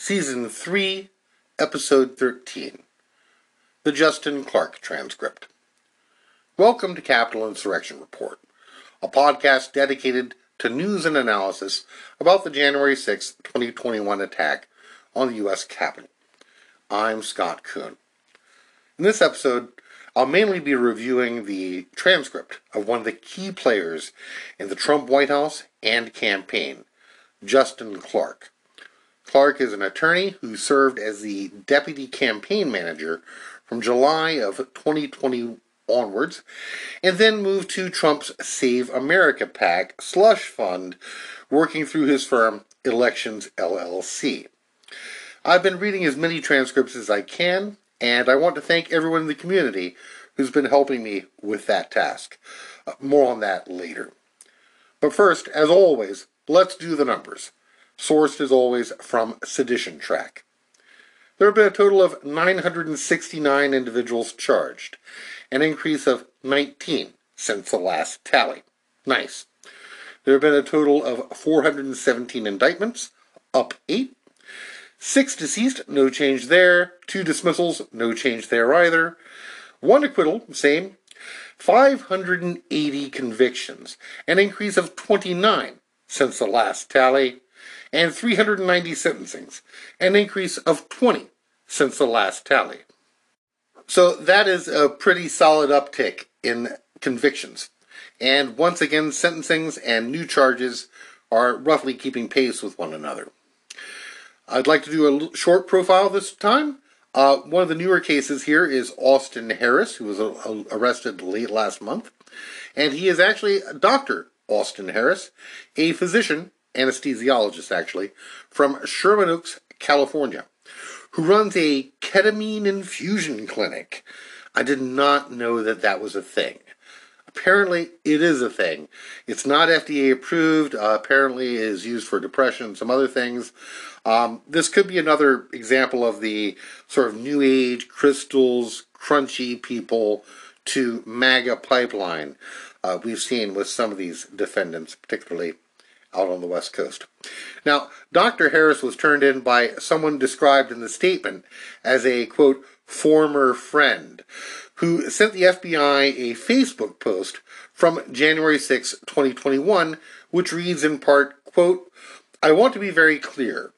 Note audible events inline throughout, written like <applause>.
Season 3, Episode 13 The Justin Clark Transcript. Welcome to Capitol Insurrection Report, a podcast dedicated to news and analysis about the January 6, 2021 attack on the U.S. Capitol. I'm Scott Kuhn. In this episode, I'll mainly be reviewing the transcript of one of the key players in the Trump White House and campaign, Justin Clark. Clark is an attorney who served as the deputy campaign manager from July of 2020 onwards, and then moved to Trump's Save America PAC slush fund, working through his firm Elections LLC. I've been reading as many transcripts as I can, and I want to thank everyone in the community who's been helping me with that task. Uh, more on that later. But first, as always, let's do the numbers sourced as always from Sedition Track. There have been a total of 969 individuals charged, an increase of 19 since the last tally. Nice. There have been a total of 417 indictments, up 8. Six deceased, no change there. Two dismissals, no change there either. One acquittal, same. 580 convictions, an increase of 29 since the last tally and 390 sentencings, an increase of 20 since the last tally. So that is a pretty solid uptick in convictions. And once again, sentencings and new charges are roughly keeping pace with one another. I'd like to do a short profile this time. Uh, one of the newer cases here is Austin Harris, who was uh, arrested late last month. And he is actually Dr. Austin Harris, a physician anesthesiologist actually, from Sherman Oaks, California, who runs a ketamine infusion clinic. I did not know that that was a thing. Apparently, it is a thing. It's not FDA approved. Uh, apparently, it is used for depression, some other things. Um, this could be another example of the sort of new age crystals, crunchy people to MAGA pipeline uh, we've seen with some of these defendants, particularly out on the West Coast. Now, Dr. Harris was turned in by someone described in the statement as a, quote, former friend, who sent the FBI a Facebook post from January 6, 2021, which reads in part, quote, I want to be very clear.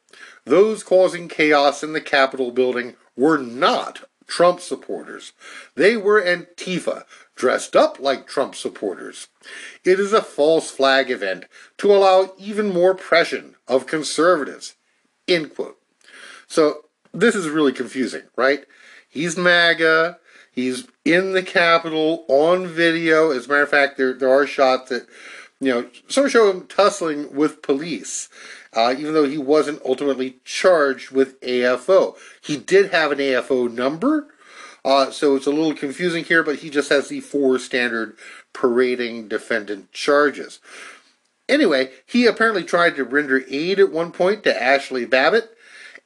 Those causing chaos in the Capitol building were not Trump supporters. They were Antifa, dressed up like Trump supporters. It is a false flag event to allow even more pressure of conservatives. End quote. So this is really confusing, right? He's MAGA. He's in the Capitol on video. As a matter of fact, there, there are shots that, you know, sort of show him tussling with police, uh, even though he wasn't ultimately charged with AFO. He did have an AFO number, uh, so it's a little confusing here, but he just has the four standard parading defendant charges. Anyway, he apparently tried to render aid at one point to Ashley Babbitt,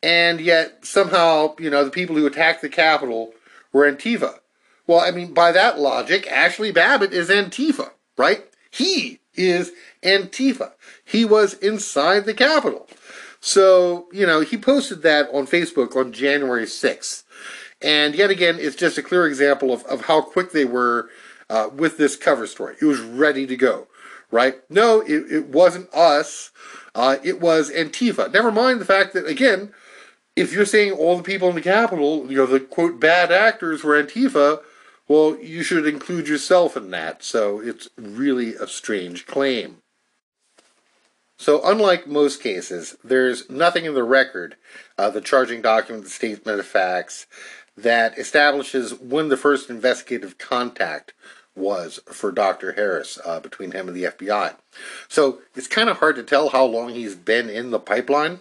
and yet somehow, you know, the people who attacked the Capitol were Antifa. Well, I mean, by that logic, Ashley Babbitt is Antifa, right? He is Antifa. He was inside the Capitol. So, you know, he posted that on Facebook on January 6th. And yet again, it's just a clear example of, of how quick they were uh, with this cover story. It was ready to go, right? No, it, it wasn't us. Uh, it was Antifa. Never mind the fact that, again, if you're saying all the people in the Capitol, you know, the quote, bad actors were Antifa, well, you should include yourself in that. So it's really a strange claim. So, unlike most cases, there's nothing in the record, uh, the charging document, the statement of facts, that establishes when the first investigative contact was for Dr. Harris uh, between him and the FBI. So it's kind of hard to tell how long he's been in the pipeline.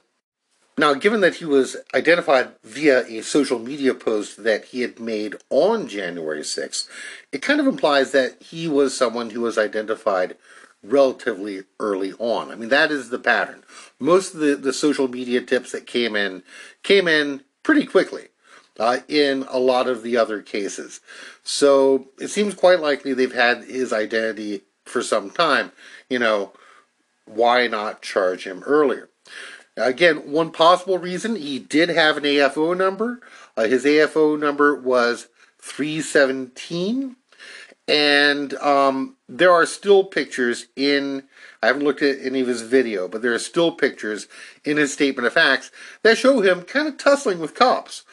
Now, given that he was identified via a social media post that he had made on January 6th, it kind of implies that he was someone who was identified relatively early on. I mean, that is the pattern. Most of the, the social media tips that came in came in pretty quickly uh, in a lot of the other cases. So it seems quite likely they've had his identity for some time. You know, why not charge him earlier? Again, one possible reason he did have an AFO number. Uh, his AFO number was 317. And um, there are still pictures in, I haven't looked at any of his video, but there are still pictures in his statement of facts that show him kind of tussling with cops.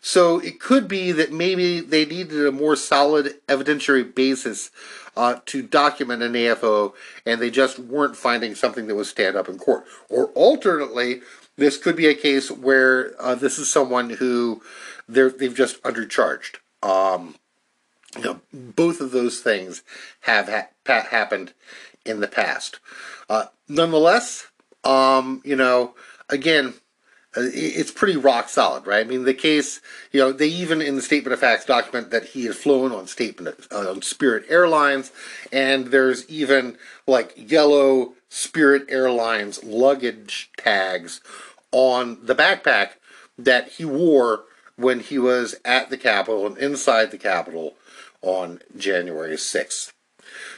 So it could be that maybe they needed a more solid evidentiary basis uh, to document an AFO, and they just weren't finding something that would stand up in court. Or alternately, this could be a case where uh, this is someone who they're, they've just undercharged. Um, you know, both of those things have ha- happened in the past. Uh, nonetheless, um, you know, again, it's pretty rock solid, right? I mean, the case, you know, they even in the statement of facts document that he had flown on statement uh, on Spirit Airlines, and there's even like yellow Spirit Airlines luggage tags on the backpack that he wore when he was at the Capitol and inside the Capitol on January 6th.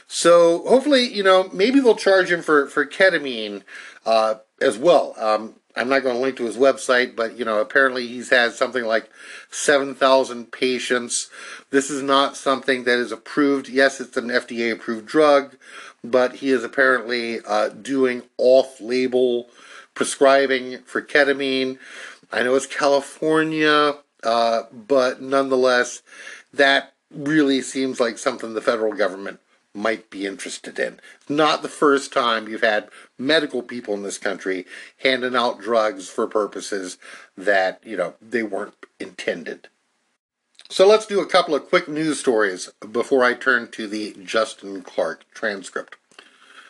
So hopefully, you know, maybe they'll charge him for, for ketamine uh, as well. Um, I'm not going to link to his website, but you know, apparently he's had something like 7,000 patients. This is not something that is approved. Yes, it's an FDA approved drug, but he is apparently uh, doing off label prescribing for ketamine. I know it's California, uh, but nonetheless, that really seems like something the federal government might be interested in. Not the first time you've had medical people in this country handing out drugs for purposes that, you know, they weren't intended. So let's do a couple of quick news stories before I turn to the Justin Clark transcript.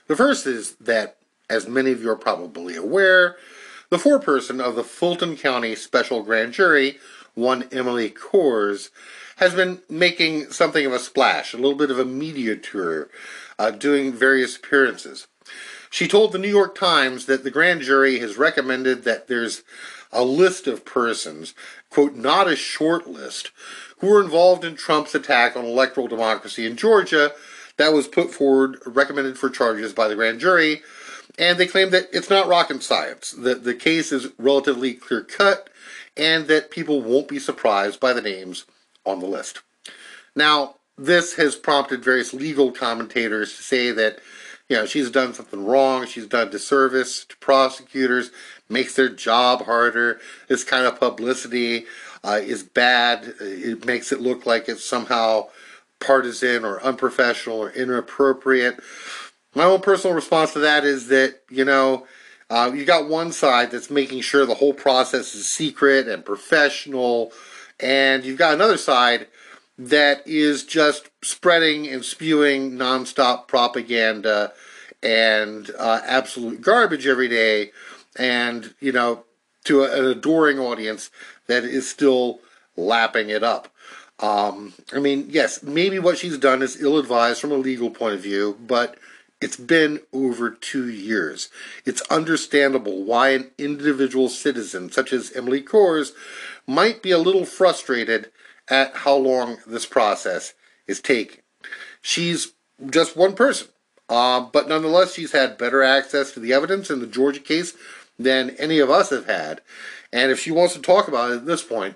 The first is that, as many of you are probably aware, the foreperson of the Fulton County Special Grand Jury, one Emily Kohrs, has been making something of a splash, a little bit of a media tour, uh, doing various appearances. She told the New York Times that the grand jury has recommended that there's a list of persons, quote, not a short list, who were involved in Trump's attack on electoral democracy in Georgia that was put forward, recommended for charges by the grand jury. And they claim that it's not rocket science, that the case is relatively clear cut, and that people won't be surprised by the names on the list. Now, this has prompted various legal commentators to say that, you know, she's done something wrong, she's done disservice to prosecutors, makes their job harder. This kind of publicity uh, is bad. It makes it look like it's somehow partisan or unprofessional or inappropriate. My own personal response to that is that, you know, uh, you got one side that's making sure the whole process is secret and professional and you've got another side that is just spreading and spewing nonstop propaganda and uh, absolute garbage every day, and you know, to an adoring audience that is still lapping it up. Um, I mean, yes, maybe what she's done is ill advised from a legal point of view, but it's been over two years. It's understandable why an individual citizen, such as Emily Kohrs, might be a little frustrated at how long this process is taking. She's just one person, uh, but nonetheless, she's had better access to the evidence in the Georgia case than any of us have had. And if she wants to talk about it at this point,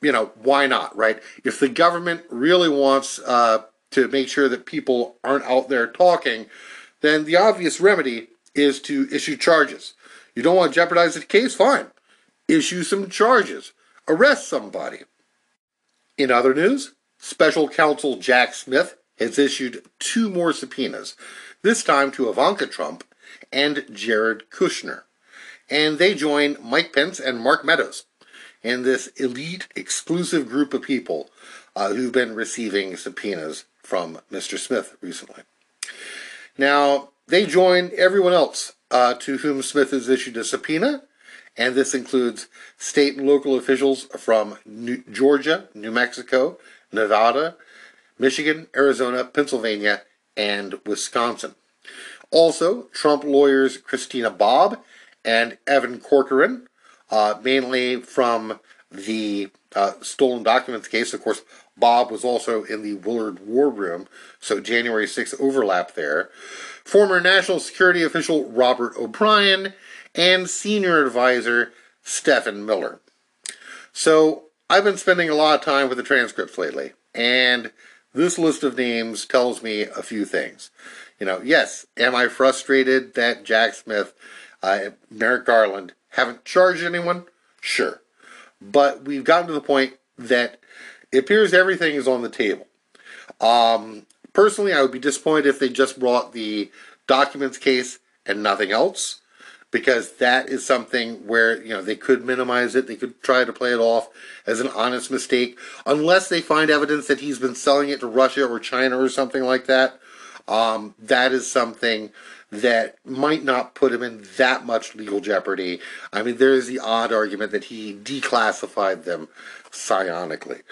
you know, why not, right? If the government really wants uh, to make sure that people aren't out there talking, then the obvious remedy is to issue charges. You don't want to jeopardize the case? Fine. Issue some charges arrest somebody. In other news, special counsel Jack Smith has issued two more subpoenas, this time to Ivanka Trump and Jared Kushner. And they join Mike Pence and Mark Meadows in this elite exclusive group of people uh, who've been receiving subpoenas from Mr. Smith recently. Now, they join everyone else uh, to whom Smith has issued a subpoena and this includes state and local officials from New- Georgia, New Mexico, Nevada, Michigan, Arizona, Pennsylvania, and Wisconsin. Also, Trump lawyers Christina Bobb and Evan Corcoran, uh, mainly from the uh, stolen documents case. Of course, Bobb was also in the Willard War Room, so January 6th overlap there. Former National Security official Robert O'Brien and senior advisor Stephen Miller. So I've been spending a lot of time with the transcripts lately, and this list of names tells me a few things. You know, yes, am I frustrated that Jack Smith, uh, Merrick Garland haven't charged anyone? Sure. But we've gotten to the point that it appears everything is on the table. Um, personally, I would be disappointed if they just brought the documents case and nothing else, because that is something where you know they could minimize it, they could try to play it off as an honest mistake, unless they find evidence that he's been selling it to Russia or China or something like that. Um, that is something that might not put him in that much legal jeopardy. I mean, there is the odd argument that he declassified them psionically.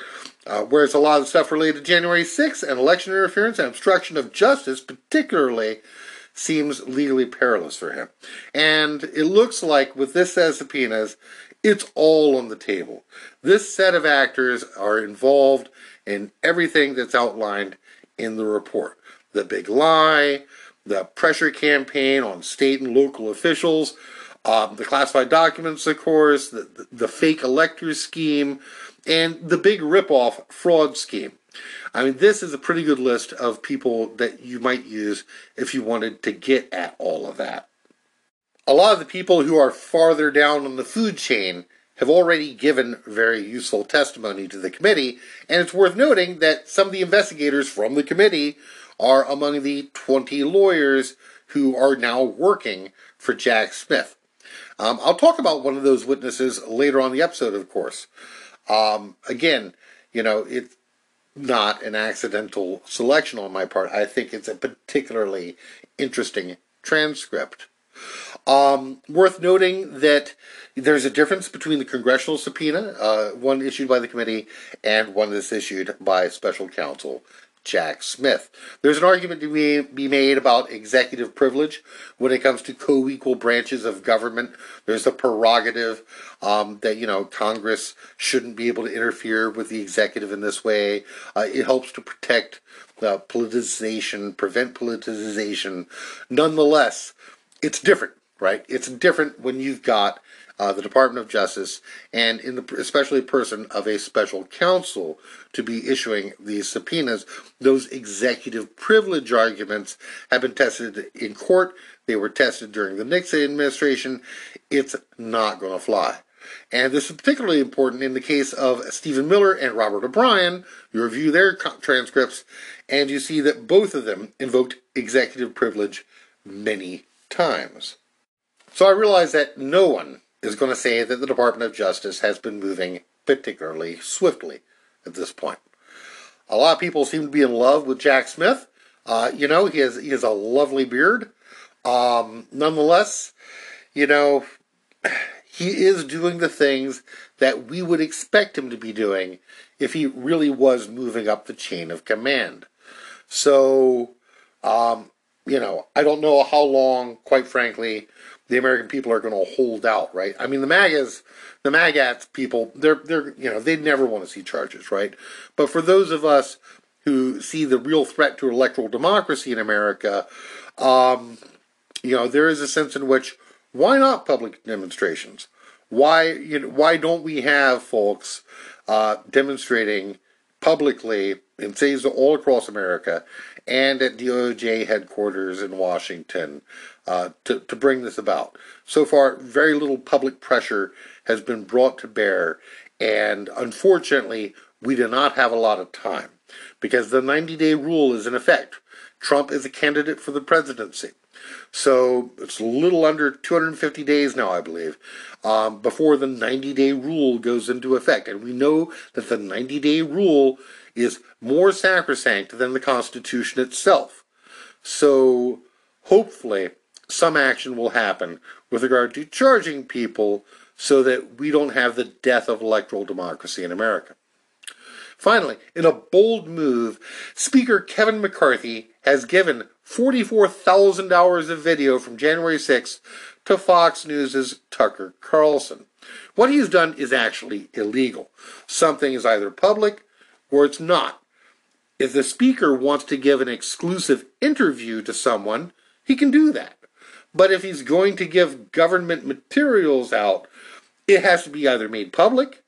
Uh, whereas a lot of stuff related to January 6th and election interference and obstruction of justice, particularly, seems legally perilous for him. And it looks like with this set of subpoenas, it's all on the table. This set of actors are involved in everything that's outlined in the report. The big lie, the pressure campaign on state and local officials, um, the classified documents, of course, the, the, the fake electors scheme, and the big ripoff fraud scheme. I mean, this is a pretty good list of people that you might use if you wanted to get at all of that. A lot of the people who are farther down on the food chain have already given very useful testimony to the committee, and it's worth noting that some of the investigators from the committee are among the 20 lawyers who are now working for Jack Smith. Um, I'll talk about one of those witnesses later on the episode, of course. Um, again, you know, it's not an accidental selection on my part. I think it's a particularly interesting transcript. Um, worth noting that there's a difference between the congressional subpoena, uh, one issued by the committee, and one that's issued by special counsel Jack Smith. There's an argument to be, made about executive privilege when it comes to co equal branches of government. There's a prerogative um, that, you know, Congress shouldn't be able to interfere with the executive in this way. Uh, it helps to protect the politicization, prevent politicization. Nonetheless, it's different, right? It's different when you've got uh, the Department of Justice, and in the especially person of a special counsel to be issuing these subpoenas. Those executive privilege arguments have been tested in court. They were tested during the Nixon administration. It's not going to fly. And this is particularly important in the case of Stephen Miller and Robert O'Brien. You review their transcripts, and you see that both of them invoked executive privilege many times. So I realize that no one is going to say that the Department of Justice has been moving particularly swiftly at this point. A lot of people seem to be in love with Jack Smith. Uh, you know, he has he has a lovely beard. Um, nonetheless, you know, <sighs> he is doing the things that we would expect him to be doing if he really was moving up the chain of command. So, um, you know, I don't know how long, quite frankly, the American people are going to hold out, right? I mean, the MAGAs, the MAGATs people, they're they're you know they never want to see charges, right? But for those of us who see the real threat to electoral democracy in America, um, you know, there is a sense in which why not public demonstrations? Why you know why don't we have folks uh, demonstrating publicly in cities all across America and at DOJ headquarters in Washington uh, to, to bring this about. So far, very little public pressure has been brought to bear, and unfortunately, we do not have a lot of time because the 90 day rule is in effect. Trump is a candidate for the presidency. So it's a little under 250 days now, I believe, um, before the 90 day rule goes into effect. And we know that the 90 day rule is more sacrosanct than the Constitution itself. So hopefully, some action will happen with regard to charging people so that we don't have the death of electoral democracy in America. Finally, in a bold move, Speaker Kevin McCarthy has given 44,000 hours of video from January 6th to Fox News' Tucker Carlson. What he's done is actually illegal. Something is either public or it's not. If the speaker wants to give an exclusive interview to someone, he can do that. But if he's going to give government materials out, it has to be either made public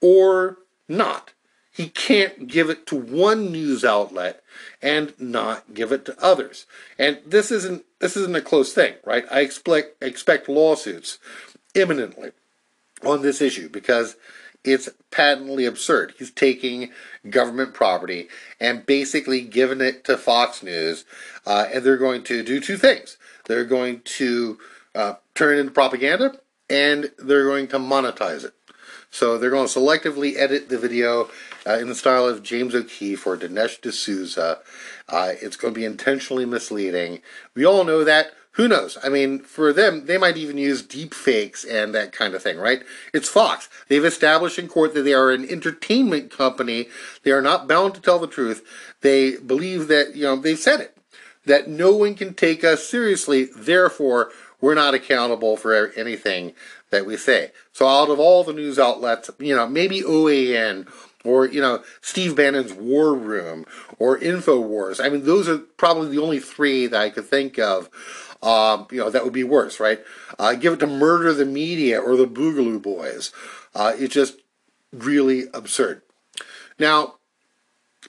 or not. He can't give it to one news outlet and not give it to others. And this isn't this isn't a close thing, right? I expect expect lawsuits imminently on this issue because it's patently absurd. He's taking government property and basically giving it to Fox News, uh, and they're going to do two things. They're going to uh, turn it into propaganda, and they're going to monetize it. So they're going to selectively edit the video uh, in the style of James O'Keefe or Dinesh D'Souza. Uh, it's going to be intentionally misleading. We all know that. Who knows? I mean, for them, they might even use deep fakes and that kind of thing, right? It's Fox. They've established in court that they are an entertainment company. They are not bound to tell the truth. They believe that, you know, they've said it, that no one can take us seriously. Therefore, we're not accountable for anything that we say. So out of all the news outlets, you know, maybe OAN or you know Steve Bannon's War Room or Infowars. I mean, those are probably the only three that I could think of. Um, you know, that would be worse, right? Uh, give it to Murder the Media or the Boogaloo Boys. Uh, it's just really absurd. Now,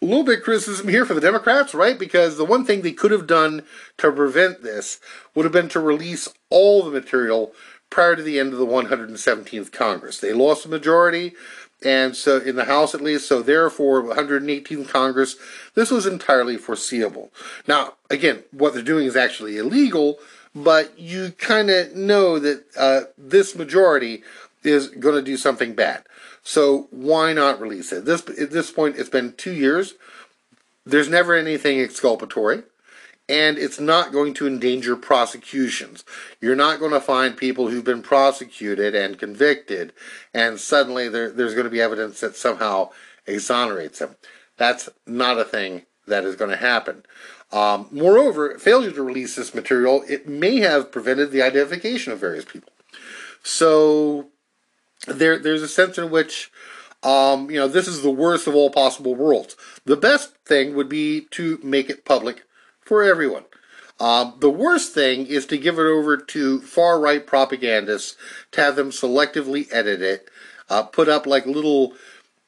a little bit criticism here for the Democrats, right? Because the one thing they could have done to prevent this would have been to release all the material prior to the end of the 117th Congress. They lost the majority and so in the House at least, so therefore 118th Congress, this was entirely foreseeable. Now, again, what they're doing is actually illegal, but you kind of know that uh, this majority is going to do something bad. So why not release it? This at this point, it's been two years. There's never anything exculpatory and it's not going to endanger prosecutions. You're not going to find people who've been prosecuted and convicted, and suddenly there, there's going to be evidence that somehow exonerates them. That's not a thing that is going to happen. Um, moreover, failure to release this material it may have prevented the identification of various people. So there, there's a sense in which um, you know this is the worst of all possible worlds. The best thing would be to make it public for everyone. Um, the worst thing is to give it over to far right propagandists to have them selectively edit it, uh, put up like little,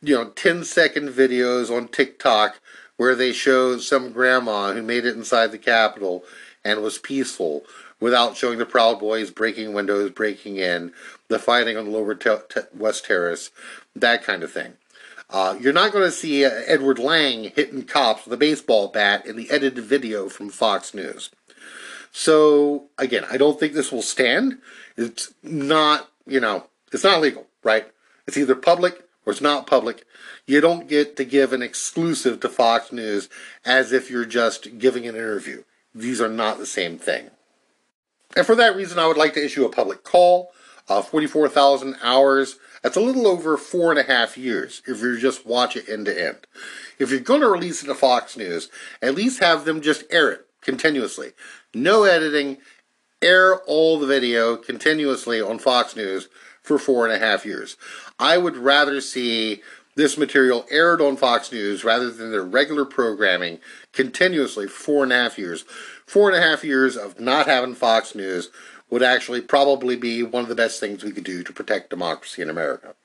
you know, 10 second videos on TikTok where they show some grandma who made it inside the Capitol and was peaceful without showing the Proud Boys breaking windows, breaking in, the fighting on the Lower te- te- West Terrace, that kind of thing. Uh, you're not going to see uh, Edward Lang hitting cops with a baseball bat in the edited video from Fox News. So, again, I don't think this will stand. It's not, you know, it's not legal, right? It's either public or it's not public. You don't get to give an exclusive to Fox News as if you're just giving an interview. These are not the same thing. And for that reason, I would like to issue a public call. Uh, 44,000 hours that's a little over four and a half years if you just watch it end to end. If you're going to release it to Fox News, at least have them just air it continuously. No editing, air all the video continuously on Fox News for four and a half years. I would rather see this material aired on Fox News rather than their regular programming continuously for four and a half years. Four and a half years of not having Fox News would actually probably be one of the best things we could do to protect democracy in America.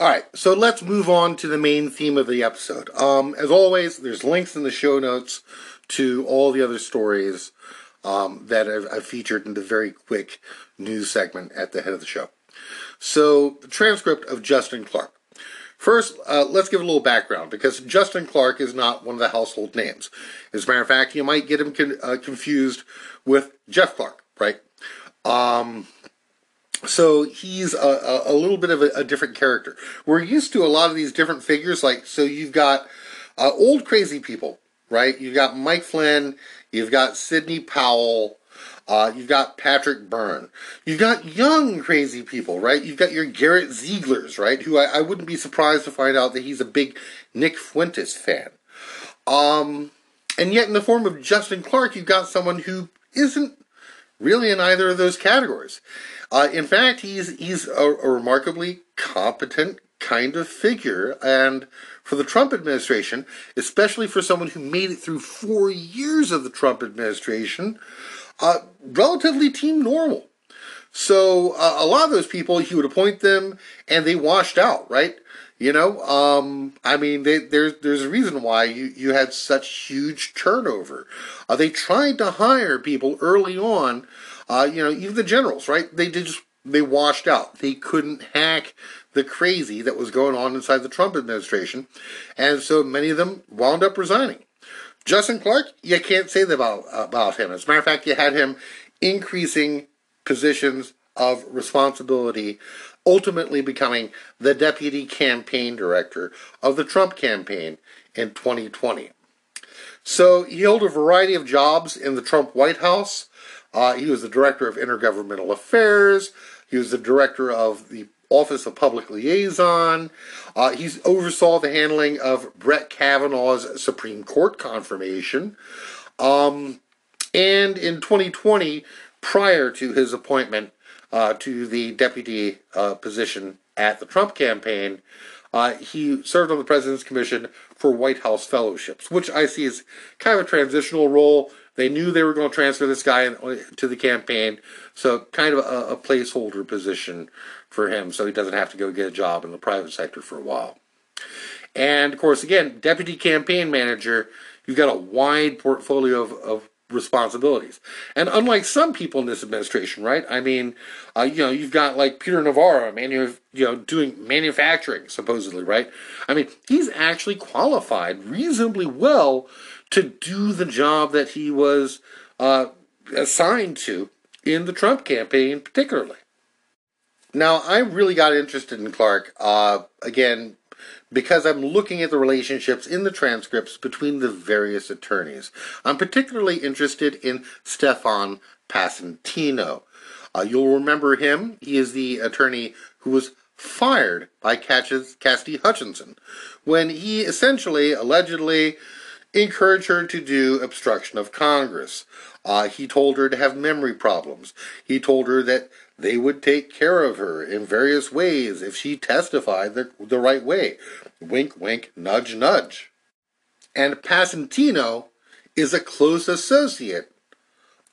All right, so let's move on to the main theme of the episode. Um, as always, there's links in the show notes to all the other stories um, that I've, I've, featured in the very quick news segment at the head of the show. So, the transcript of Justin Clark. First, uh, let's give a little background because Justin Clark is not one of the household names. As a matter of fact, you might get him con- uh, confused with Jeff Clark, right? Um, so he's a, a, little bit of a, a, different character. We're used to a lot of these different figures, like so you've got uh, old crazy people, right? You've got Mike Flynn, you've got Sidney Powell, uh, you've got Patrick Byrne, you've got young crazy people, right? You've got your Garrett Ziegler's, right? Who I, I wouldn't be surprised to find out that he's a big Nick Fuentes fan. Um, and yet, in the form of Justin Clark, you've got someone who isn't really in either of those categories. Uh, in fact, he's he's a, a, remarkably competent kind of figure, and for the Trump administration, especially for someone who made it through four years of the Trump administration, uh, relatively team normal. So uh, a lot of those people, he would appoint them, and they washed out, right? You know, um, I mean, they, there's there's a reason why you, you had such huge turnover. Uh, they tried to hire people early on. Uh, you know, even the generals, right? They did just they washed out. They couldn't hack the crazy that was going on inside the Trump administration, and so many of them wound up resigning. Justin Clark, you can't say that about about him. As a matter of fact, you had him increasing positions of responsibility, ultimately becoming the deputy campaign director of the Trump campaign in 2020. So he held a variety of jobs in the Trump White House. Uh, he was the director of intergovernmental affairs. He was the director of the Office of Public Liaison. Uh, he oversaw the handling of Brett Kavanaugh's Supreme Court confirmation. Um, and in 2020, prior to his appointment uh, to the deputy uh, position at the Trump campaign, uh, he served on the President's Commission for White House Fellowships, which I see as kind of a transitional role. They knew they were going to transfer this guy to the campaign, so kind of a, a placeholder position for him so he doesn't have to go get a job in the private sector for a while. And of course, again, deputy campaign manager, you've got a wide portfolio of, of responsibilities. And unlike some people in this administration, right? I mean, uh, you know, you've got like Peter Navarro, manu- you know, doing manufacturing supposedly, right? I mean, he's actually qualified reasonably well to do the job that he was uh, assigned to in the Trump campaign, particularly. Now, I really got interested in Clark, uh, again, because I'm looking at the relationships in the transcripts between the various attorneys. I'm particularly interested in Stefan Passantino. Uh, you'll remember him. He is the attorney who was fired by Cassidy Hutchinson when he essentially, allegedly, encouraged her to do obstruction of Congress. Uh, he told her to have memory problems. He told her that they would take care of her in various ways if she testified the, the right way. Wink, wink, nudge, nudge. And Passantino is a close associate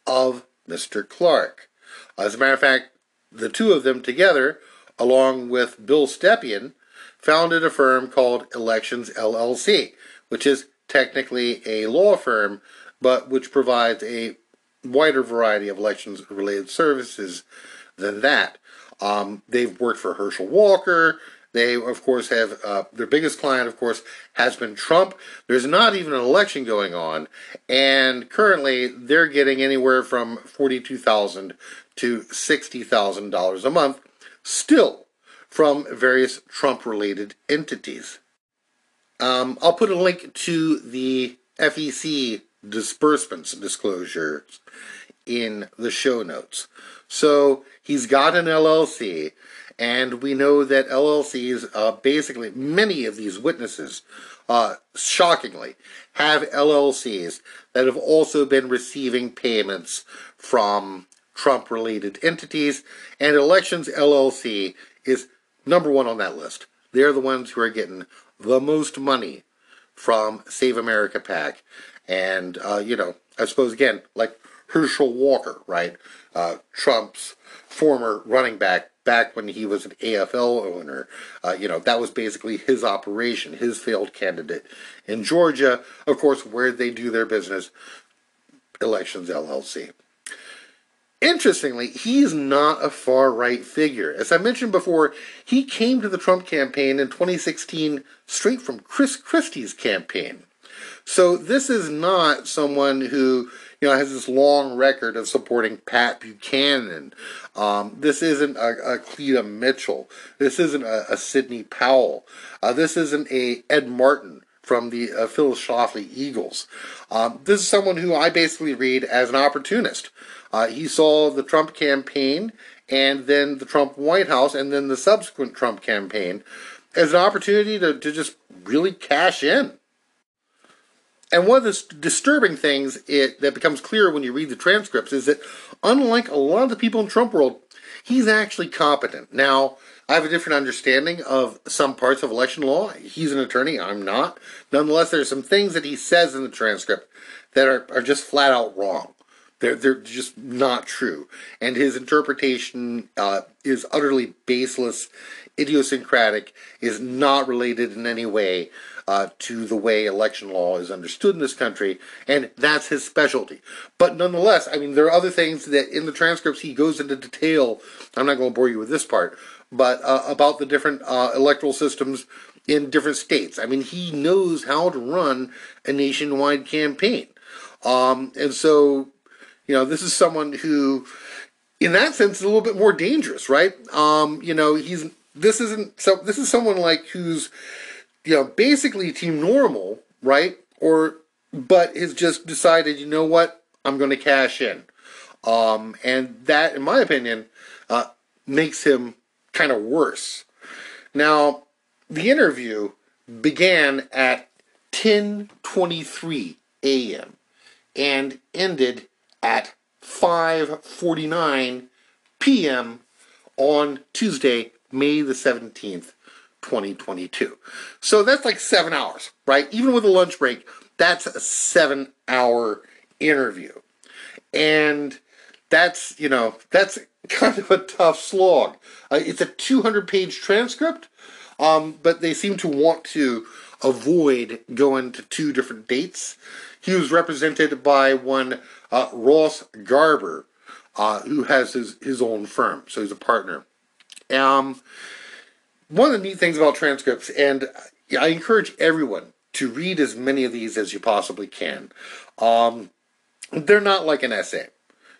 of Mr. Clark. As a matter of fact, the two of them together, along with Bill Stepien, founded a firm called Elections LLC, which is technically a law firm, but which provides a wider variety of elections related services than that. Um, they've worked for Herschel Walker. They, of course, have uh, their biggest client, of course, has been Trump. There's not even an election going on, and currently they're getting anywhere from forty-two thousand to sixty thousand dollars a month, still from various Trump-related entities. Um, I'll put a link to the FEC disbursements disclosures in the show notes. So he's got an LLC, and we know that LLCs, uh, basically, many of these witnesses, uh, shockingly, have LLCs that have also been receiving payments from Trump related entities, and Elections LLC is number one on that list. They're the ones who are getting the most money from Save America PAC. And, uh, you know, I suppose, again, like Herschel Walker, right? Uh, Trump's former running back back when he was an AFL owner. Uh, you know, that was basically his operation, his failed candidate in Georgia, of course, where they do their business, Elections LLC. Interestingly, he's not a far right figure. As I mentioned before, he came to the Trump campaign in 2016 straight from Chris Christie's campaign. So this is not someone who you know has this long record of supporting Pat Buchanan. Um, this isn't a, a Cleta Mitchell. This isn't a, a Sidney Powell. Uh, this isn't a Ed Martin from the uh, Phyllis Eagles. Um, this is someone who I basically read as an opportunist. Uh, he saw the Trump campaign and then the Trump White House and then the subsequent Trump campaign as an opportunity to, to just really cash in. And one of the disturbing things it, that becomes clear when you read the transcripts is that, unlike a lot of the people in Trump world, he's actually competent. Now, I have a different understanding of some parts of election law. He's an attorney, I'm not. Nonetheless, there's some things that he says in the transcript that are, are just flat out wrong. They're, they're just not true. And his interpretation uh, is utterly baseless, idiosyncratic, is not related in any way uh, to the way election law is understood in this country, and that's his specialty. But nonetheless, I mean, there are other things that in the transcripts he goes into detail. I'm not going to bore you with this part, but uh, about the different uh, electoral systems in different states. I mean, he knows how to run a nationwide campaign. Um, and so, you know, this is someone who, in that sense, is a little bit more dangerous, right? Um, you know, he's this isn't so. This is someone like who's, you know, basically team normal, right? Or but has just decided, you know what, I'm going to cash in, um, and that, in my opinion, uh, makes him kind of worse. Now, the interview began at 10:23 a.m. and ended at 5:49 p.m. on Tuesday, May the 17th, 2022. So that's like 7 hours, right? Even with a lunch break, that's a 7-hour interview. And that's, you know, that's <laughs> kind of a tough slog. Uh, it's a 200 page transcript um, but they seem to want to avoid going to two different dates. He was represented by one uh, Ross Garber, uh, who has his, his own firm, so he's a partner. Um, one of the neat things about transcripts, and I encourage everyone to read as many of these as you possibly can. Um, they're not like an essay.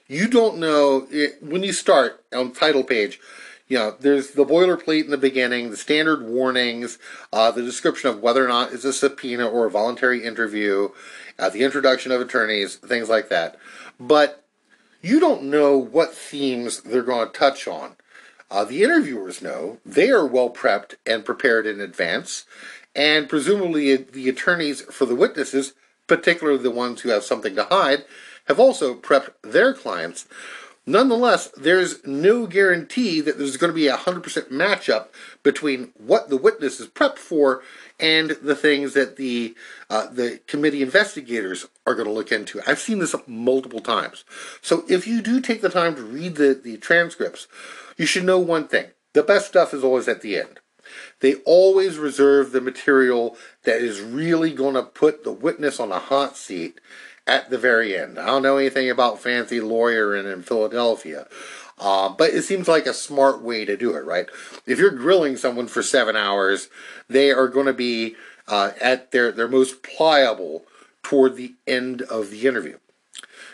You don't know it, when you start on title page you know, there's the boilerplate in the beginning, the standard warnings, uh, the description of whether or not it's a subpoena or a voluntary interview, uh, the introduction of attorneys, things like that. But you don't know what themes they're going to touch on. Uh, the interviewers know they are well prepped and prepared in advance, and presumably the attorneys for the witnesses, particularly the ones who have something to hide, have also prepped their clients Nonetheless, there's no guarantee that there's going to be a 100% matchup between what the witness is prepped for and the things that the uh, the committee investigators are going to look into. I've seen this multiple times. So if you do take the time to read the, the transcripts, you should know one thing. The best stuff is always at the end. They always reserve the material that is really going to put the witness on a hot seat at the very end. I don't know anything about fancy lawyering in Philadelphia. Uh, but it seems like a smart way to do it, right? If you're grilling someone for seven hours, they are going to be uh, at their, their most pliable toward the end of the interview.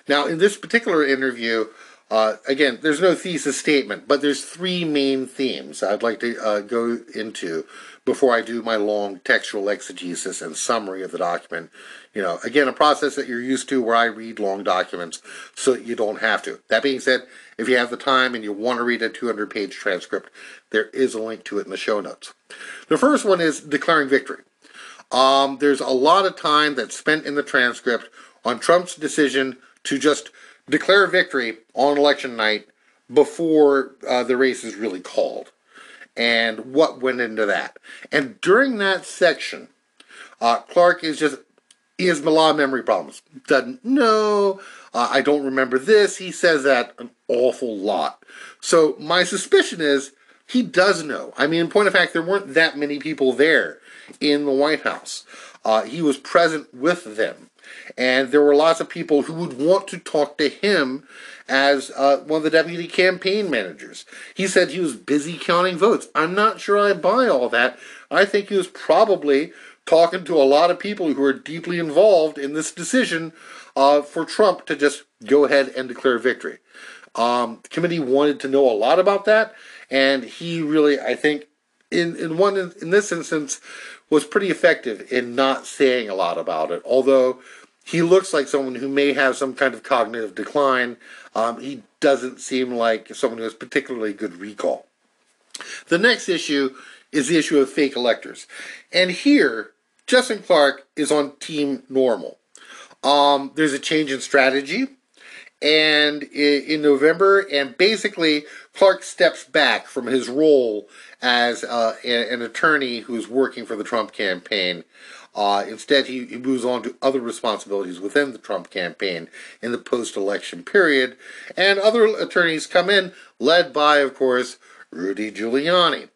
Now, in this particular interview, uh, again, there's no thesis statement, but there's three main themes I'd like to uh, go into before I do my long textual exegesis and summary of the document. You know, again, a process that you're used to where I read long documents so you don't have to. That being said, if you have the time and you want to read a 200 page transcript, there is a link to it in the show notes. The first one is declaring victory. Um, there's a lot of time that's spent in the transcript on Trump's decision to just declare victory on election night before uh, the race is really called and what went into that. And during that section, uh, Clark is just he has a lot of memory problems. Doesn't know. Uh, I don't remember this. He says that an awful lot. So my suspicion is he does know. I mean, in point of fact, there weren't that many people there in the White House. Uh, he was present with them. And there were lots of people who would want to talk to him as uh, one of the deputy campaign managers. He said he was busy counting votes. I'm not sure I buy all that. I think he was probably talking to a lot of people who are deeply involved in this decision uh, for Trump to just go ahead and declare victory. Um, the committee wanted to know a lot about that, and he really, I think, in in one in this instance, was pretty effective in not saying a lot about it. Although he looks like someone who may have some kind of cognitive decline. Um, he doesn't seem like someone who has particularly good recall. The next issue is the issue of fake electors. And here, Justin Clark is on team normal. Um, there's a change in strategy, and in November, and basically Clark steps back from his role as uh, an attorney who's working for the Trump campaign. Uh, instead, he, he moves on to other responsibilities within the Trump campaign in the post-election period, and other attorneys come in, led by, of course, Rudy Giuliani.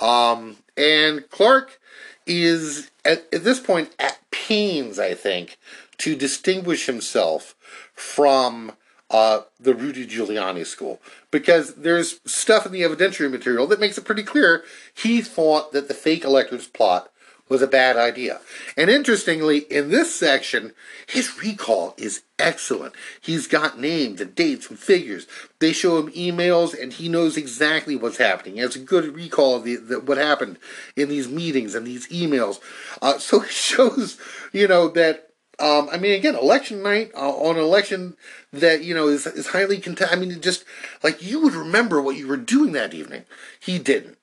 Um, and Clark is at, at this point at pains, I think, to distinguish himself from uh, the Rudy Giuliani school because there's stuff in the evidentiary material that makes it pretty clear he thought that the fake electors plot was a bad idea. And interestingly, in this section, his recall is excellent. He's got names and dates and figures. They show him emails, and he knows exactly what's happening. He has a good recall of the, the what happened in these meetings and these emails. Uh, <laughs> so it shows, you know, that. Um, I mean, again, election night uh, on election that you know is is highly contested. I mean, just like you would remember what you were doing that evening. He didn't.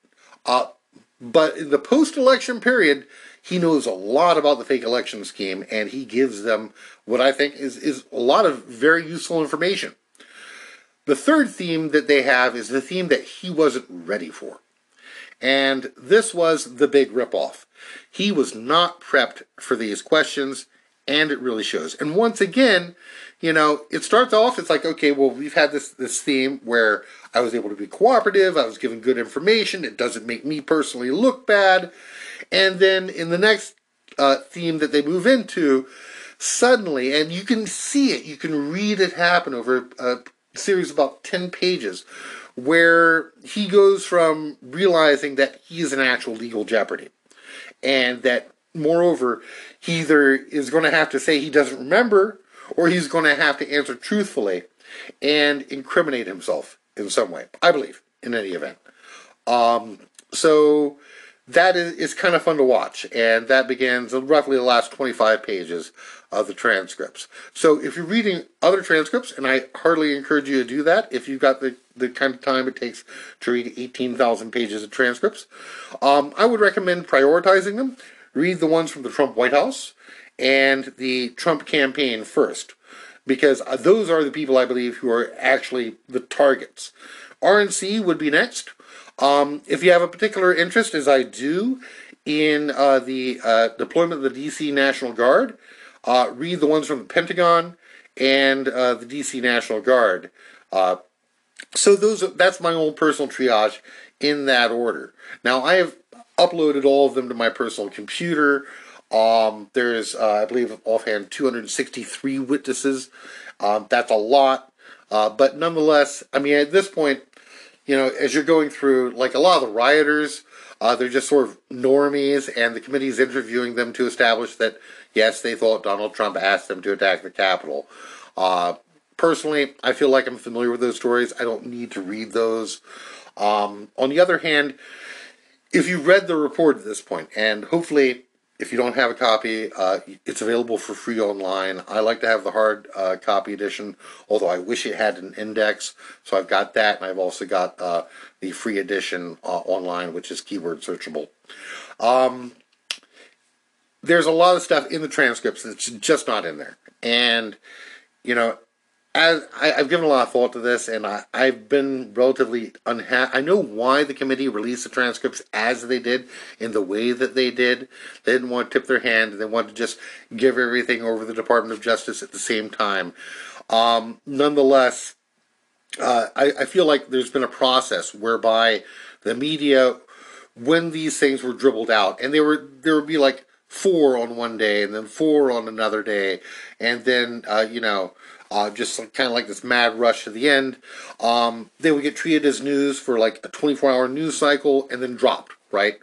Uh, but in the post election period, he knows a lot about the fake election scheme and he gives them what I think is, is a lot of very useful information. The third theme that they have is the theme that he wasn't ready for. And this was the big ripoff. He was not prepped for these questions, and it really shows. And once again, you know, it starts off, it's like, okay, well, we've had this, this theme where I was able to be cooperative, I was given good information, it doesn't make me personally look bad. And then in the next uh, theme that they move into, suddenly, and you can see it, you can read it happen over a series of about 10 pages, where he goes from realizing that he's in actual legal jeopardy. And that, moreover, he either is going to have to say he doesn't remember or he's going to have to answer truthfully and incriminate himself in some way. I believe, in any event. Um, so that is, is kind of fun to watch, and that begins roughly the last 25 pages of the transcripts. So if you're reading other transcripts, and I hardly encourage you to do that if you've got the, the kind of time it takes to read 18,000 pages of transcripts, um, I would recommend prioritizing them. Read the ones from the Trump White House, and the Trump campaign first, because those are the people I believe who are actually the targets. RNC would be next. Um, if you have a particular interest, as I do, in uh, the uh, deployment of the DC National Guard, uh, read the ones from the Pentagon and uh, the DC National Guard. Uh, so those that's my own personal triage in that order. Now I have uploaded all of them to my personal computer. Um, there's, uh, I believe, offhand, 263 witnesses. Um, that's a lot. Uh, but nonetheless, I mean, at this point, you know, as you're going through, like a lot of the rioters, uh, they're just sort of normies, and the committee's interviewing them to establish that, yes, they thought Donald Trump asked them to attack the Capitol. Uh, personally, I feel like I'm familiar with those stories. I don't need to read those. Um, on the other hand, if you read the report at this point, and hopefully if you don't have a copy, uh, it's available for free online. I like to have the hard uh, copy edition, although I wish it had an index. So I've got that, and I've also got uh, the free edition uh, online, which is keyword searchable. Um, there's a lot of stuff in the transcripts that's just not in there. And, you know, as I, have given a lot of thought to this, and I, have been relatively unhappy. I know why the committee released the transcripts as they did, in the way that they did. They didn't want to tip their hand; they wanted to just give everything over to the Department of Justice at the same time. Um, nonetheless, uh, I, I feel like there's been a process whereby the media, when these things were dribbled out, and they were there would be like four on one day, and then four on another day, and then uh, you know uh, just like, kind of like this mad rush to the end. Um, they would get treated as news for like a 24 hour news cycle and then dropped, right?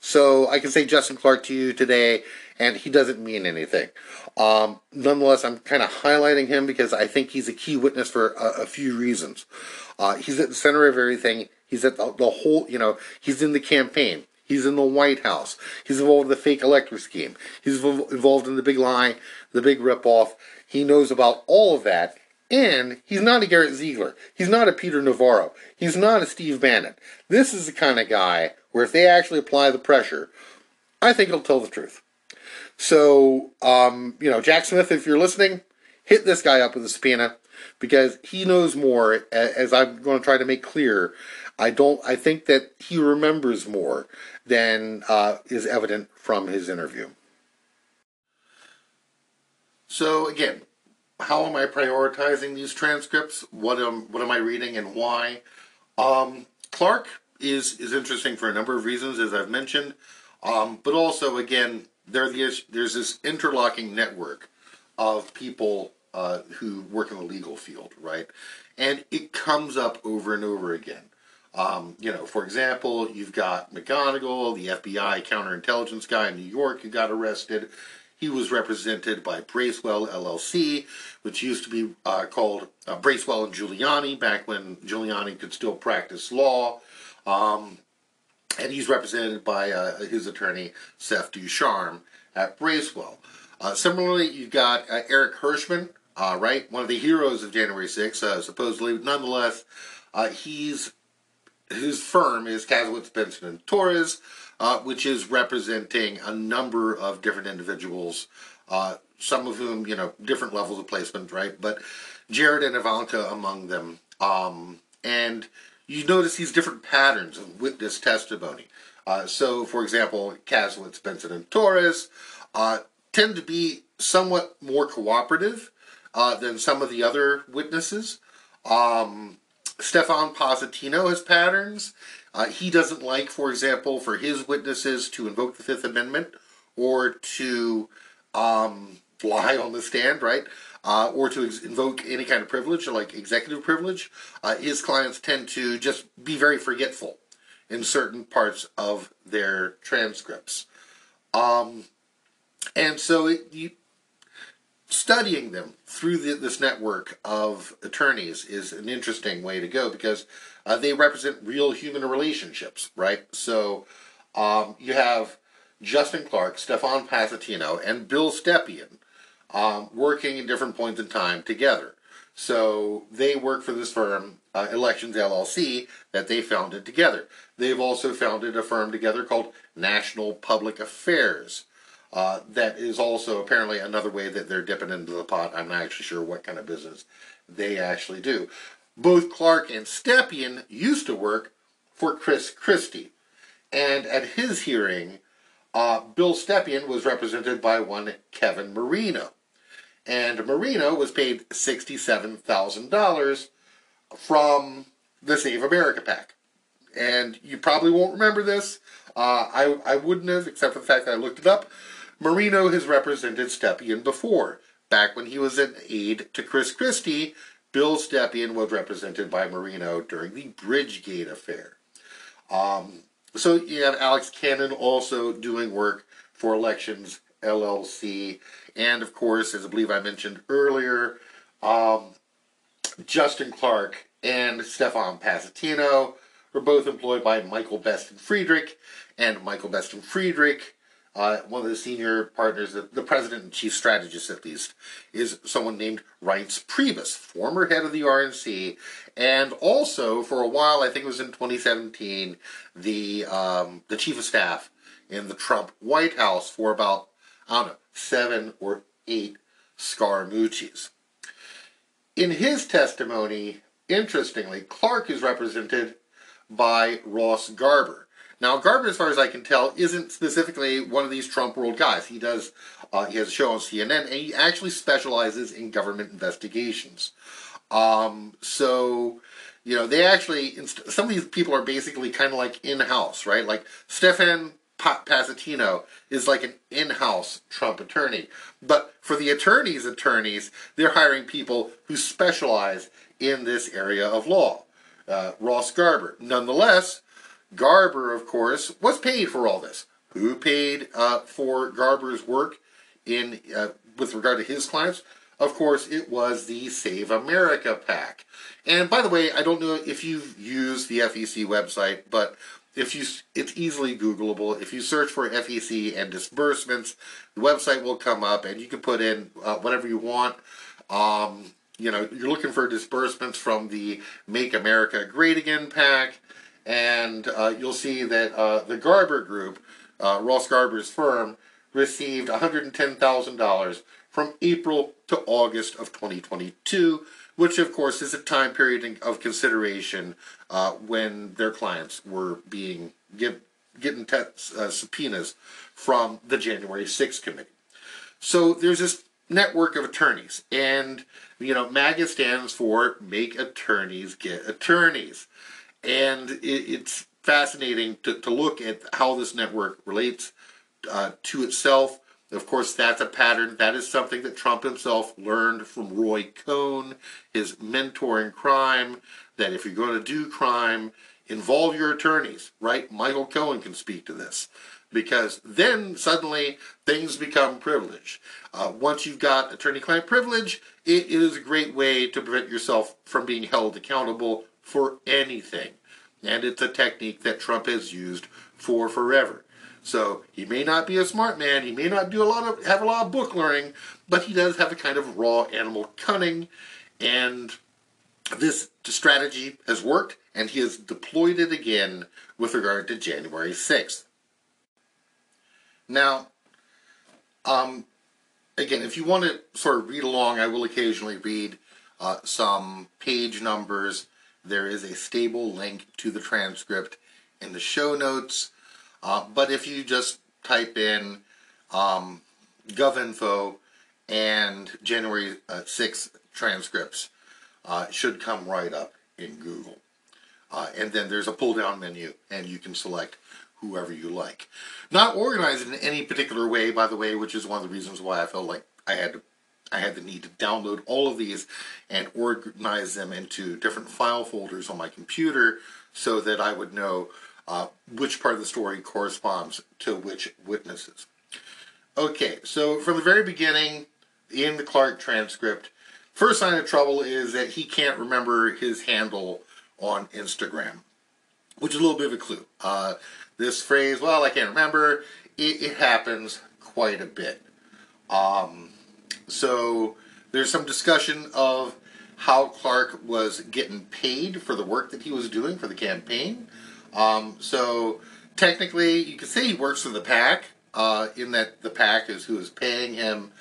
So I can say Justin Clark to you today, and he doesn't mean anything. Um, nonetheless, I'm kind of highlighting him because I think he's a key witness for a, a few reasons. Uh, he's at the center of everything. He's at the, the whole, you know, he's in the campaign. He's in the White House. He's involved in the fake elector scheme. He's involved in the big lie, the big ripoff. He knows about all of that. And he's not a Garrett Ziegler. He's not a Peter Navarro. He's not a Steve Bannon. This is the kind of guy where if they actually apply the pressure, I think he'll tell the truth. So, um, you know, Jack Smith, if you're listening, hit this guy up with a subpoena. because he knows more. As I'm going to try to make clear, I don't. I think that he remembers more than uh, is evident from his interview. So again, how am I prioritizing these transcripts? What am what am I reading and why? Um, Clark is is interesting for a number of reasons, as I've mentioned, um, but also again there there's this interlocking network of people uh, who work in the legal field, right? And it comes up over and over again. Um, you know, for example, you've got McGonigal, the FBI counterintelligence guy in New York who got arrested. He was represented by Bracewell LLC, which used to be uh, called uh, Bracewell and Giuliani back when Giuliani could still practice law. Um, and he's represented by uh, his attorney, Seth Ducharme, at Bracewell. Uh, similarly, you've got uh, Eric Herschmann, uh, right? One of the heroes of January 6th, supposedly. Nonetheless, he's his firm is Kasowitz, Benson, and Torres uh, which is representing a number of different individuals, uh, some of whom, you know, different levels of placement, right? But Jared and Ivanka among them. Um, and you notice these different patterns of witness testimony. Uh, so, for example, Kasowitz, Benson, and Torres uh, tend to be somewhat more cooperative uh, than some of the other witnesses. Um, Stefan Passantino has patterns. Uh, he doesn't like, for example, for his witnesses to invoke the Fifth Amendment or to um, lie on the stand, right? Uh, or to ex- invoke any kind of privilege, like executive privilege. Uh, his clients tend to just be very forgetful in certain parts of their transcripts. Um, and so it, you, studying them through the, this network of attorneys is an interesting way to go because uh, they represent real human relationships, right? So um, you have Justin Clark, Stefan Passantino, and Bill Stepien um, working in different points in time together. So they work for this firm, uh, Elections LLC, that they founded together. They've also founded a firm together called National Public Affairs. Uh, that is also apparently another way that they're dipping into the pot. I'm not actually sure what kind of business they actually do. Both Clark and Stepien used to work for Chris Christie. And at his hearing, uh, Bill Stepien was represented by one Kevin Marino. And Marino was paid $67,000 from the Save America PAC. And you probably won't remember this. Uh, I, I wouldn't have, except for the fact that I looked it up. Marino has represented Stepien before. Back when he was an aide to Chris Christie, Bill Stepien was represented by Marino during the Bridgegate affair. Um, so you have Alex Cannon also doing work for Elections LLC, and of course, as I believe I mentioned earlier, um, Justin Clark and Stefan Passantino were both employed by Michael Best and Friedrich, and Michael Best and Friedrich uh, one of the senior partners, the, president and chief strategist at least, is someone named Reince Priebus, former head of the RNC, and also for a while, I think it was in 2017, the um, the chief of staff in the Trump White House for about I don't know seven or eight Scaramucci's. In his testimony, interestingly, Clark is represented by Ross Garber. Now, Garber, as far as I can tell, isn't specifically one of these Trump world guys. He does, uh, he has a show on CNN, and he actually specializes in government investigations. Um, so, you know, they actually, some of these people are basically kind of like in house, right? Like Stefan Passantino is like an in house Trump attorney. But for the attorneys' attorneys, they're hiring people who specialize in this area of law. Uh, Ross Garber. Nonetheless, Garber, of course, was paid for all this. Who paid uh, for Garber's work in uh, with regard to his clients? Of course, it was the Save America PAC. And by the way, I don't know if you've used the FEC website, but if you, it's easily Googleable. If you search for FEC and disbursements, the website will come up, and you can put in uh, whatever you want. Um, you know, you're looking for disbursements from the Make America Great Again PAC and uh, you'll see that uh, the Garber Group, uh, Ross Garber's firm, received $110,000 from April to August of 2022, which of course is a time period of consideration uh, when their clients were being give, getting te- uh, subpoenas from the January 6th committee. So there's this network of attorneys, and you know, MAGA stands for Make Attorneys Get Attorneys, and it, it's fascinating to, to look at how this network relates uh, to itself. Of course, that's a pattern. That is something that Trump himself learned from Roy Cohn, his mentor in crime. That if you're going to do crime, involve your attorneys, right? Michael Cohen can speak to this because then suddenly things become privileged. Uh, once you've got attorney client privilege, it is a great way to prevent yourself from being held accountable for anything. And it's a technique that Trump has used for forever. So he may not be a smart man, he may not do a lot of have a lot of book learning, but he does have a kind of raw animal cunning, and this strategy has worked, and he has deployed it again with regard to January 6th. Now, um, again, if you want to sort of read along, I will occasionally read uh, some page numbers. There is a stable link to the transcript in the show notes. Uh, but if you just type in um, GovInfo and January uh, 6th transcripts, uh, should come right up in Google. Uh, and then there's a pull down menu, and you can select whoever you like. Not organized in any particular way, by the way, which is one of the reasons why I felt like I had to, I had the need to download all of these and organize them into different file folders on my computer so that I would know uh, which part of the story corresponds to which witnesses. Okay, so from the very beginning in the Clark transcript, first sign of trouble is that he can't remember his handle on Instagram, which is a little bit of a clue. Uh, this phrase, well, I can't remember, it, it happens quite a bit. Um, so there's some discussion of how Clark was getting paid for the work that he was doing for the campaign. Um, so technically, you could say he works for the PAC, uh, in that the PAC is who is paying him,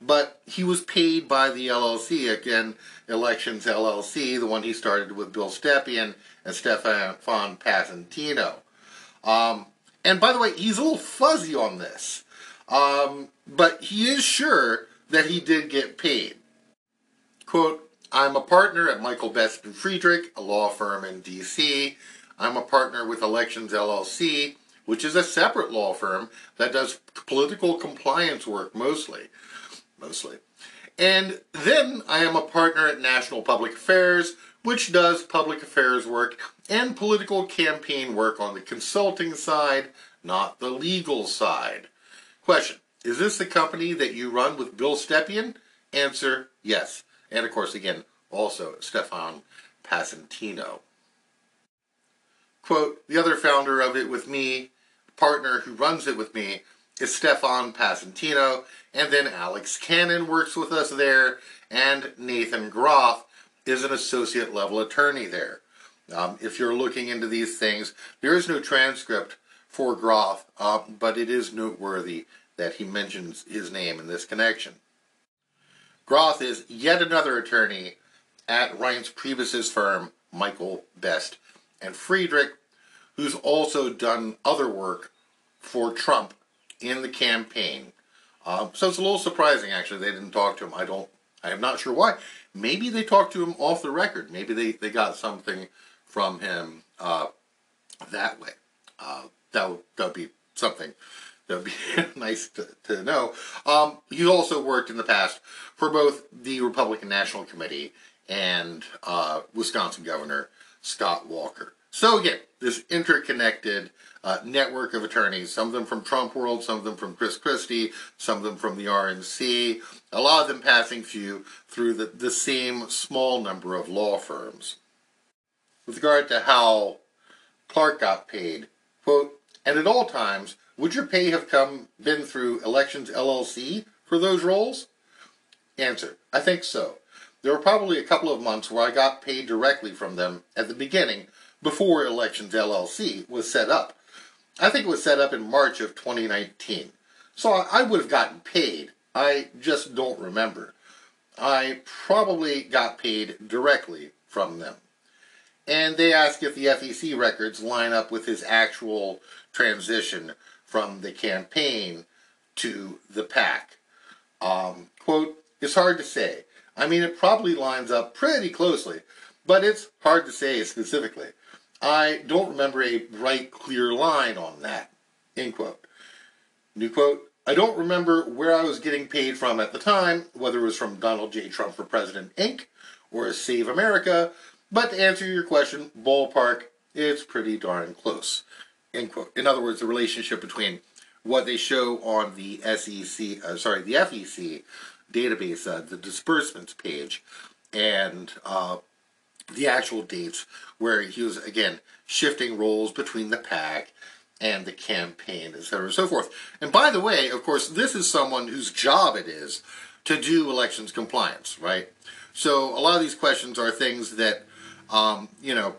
but he was paid by the LLC, again, Elections LLC, the one he started with Bill Stepien and Stefan Passantino. Um, and by the way, he's a little fuzzy on this, um, but he is sure that he did get paid. Quote, I'm a partner at Michael Best and Friedrich, a law firm in D.C. I'm a partner with Elections LLC, which is a separate law firm that does political compliance work mostly. Mostly. And then I am a partner at National Public Affairs, which does public affairs work and political campaign work on the consulting side, not the legal side. Question Is this the company that you run with Bill Stepien? Answer Yes. And of course, again, also Stefan Passantino. Quote The other founder of it with me, partner who runs it with me, is Stefan Passantino, and then Alex Cannon works with us there, and Nathan Groth is an associate level attorney there. Um, if you're looking into these things, there is no transcript for Groth, uh, but it is noteworthy that he mentions his name in this connection. Groth is yet another attorney at Reince Priebus's firm, Michael Best and Friedrich, who's also done other work for Trump in the campaign. Um, so it's a little surprising, actually, they didn't talk to him. I don't, I am not sure why. Maybe they talked to him off the record. Maybe they, they got something from him uh, that way. Uh, that would that would be something that would be <laughs> nice to, to know. Um, he's also worked in the past for both the Republican National Committee and uh, Wisconsin Governor Scott Walker. So again, this interconnected uh, network of attorneys, some of them from Trump World, some of them from Chris Christie, some of them from the RNC, a lot of them passing through through the, the same small number of law firms. With regard to how Clark got paid, quote, and at all times, would your pay have come been through Elections LLC for those roles? Answer, I think so. There were probably a couple of months where I got paid directly from them at the beginning before Elections LLC was set up. I think it was set up in March of 2019. So I would have gotten paid. I just don't remember. I probably got paid directly from them. And they ask if the FEC records line up with his actual transition from the campaign to the PAC. Um, quote, it's hard to say. I mean, it probably lines up pretty closely, but it's hard to say specifically. I don't remember a bright, clear line on that. End quote. New quote. I don't remember where I was getting paid from at the time, whether it was from Donald J. Trump for President Inc. or Save America, but to answer your question, ballpark, it's pretty darn close. End quote. In other words, the relationship between what they show on the SEC, uh, sorry, the FEC database, uh, the disbursements page, and uh, the actual dates where he was again shifting roles between the PAC and the campaign, etc., and so forth. And by the way, of course, this is someone whose job it is to do elections compliance, right? So a lot of these questions are things that, um, you know,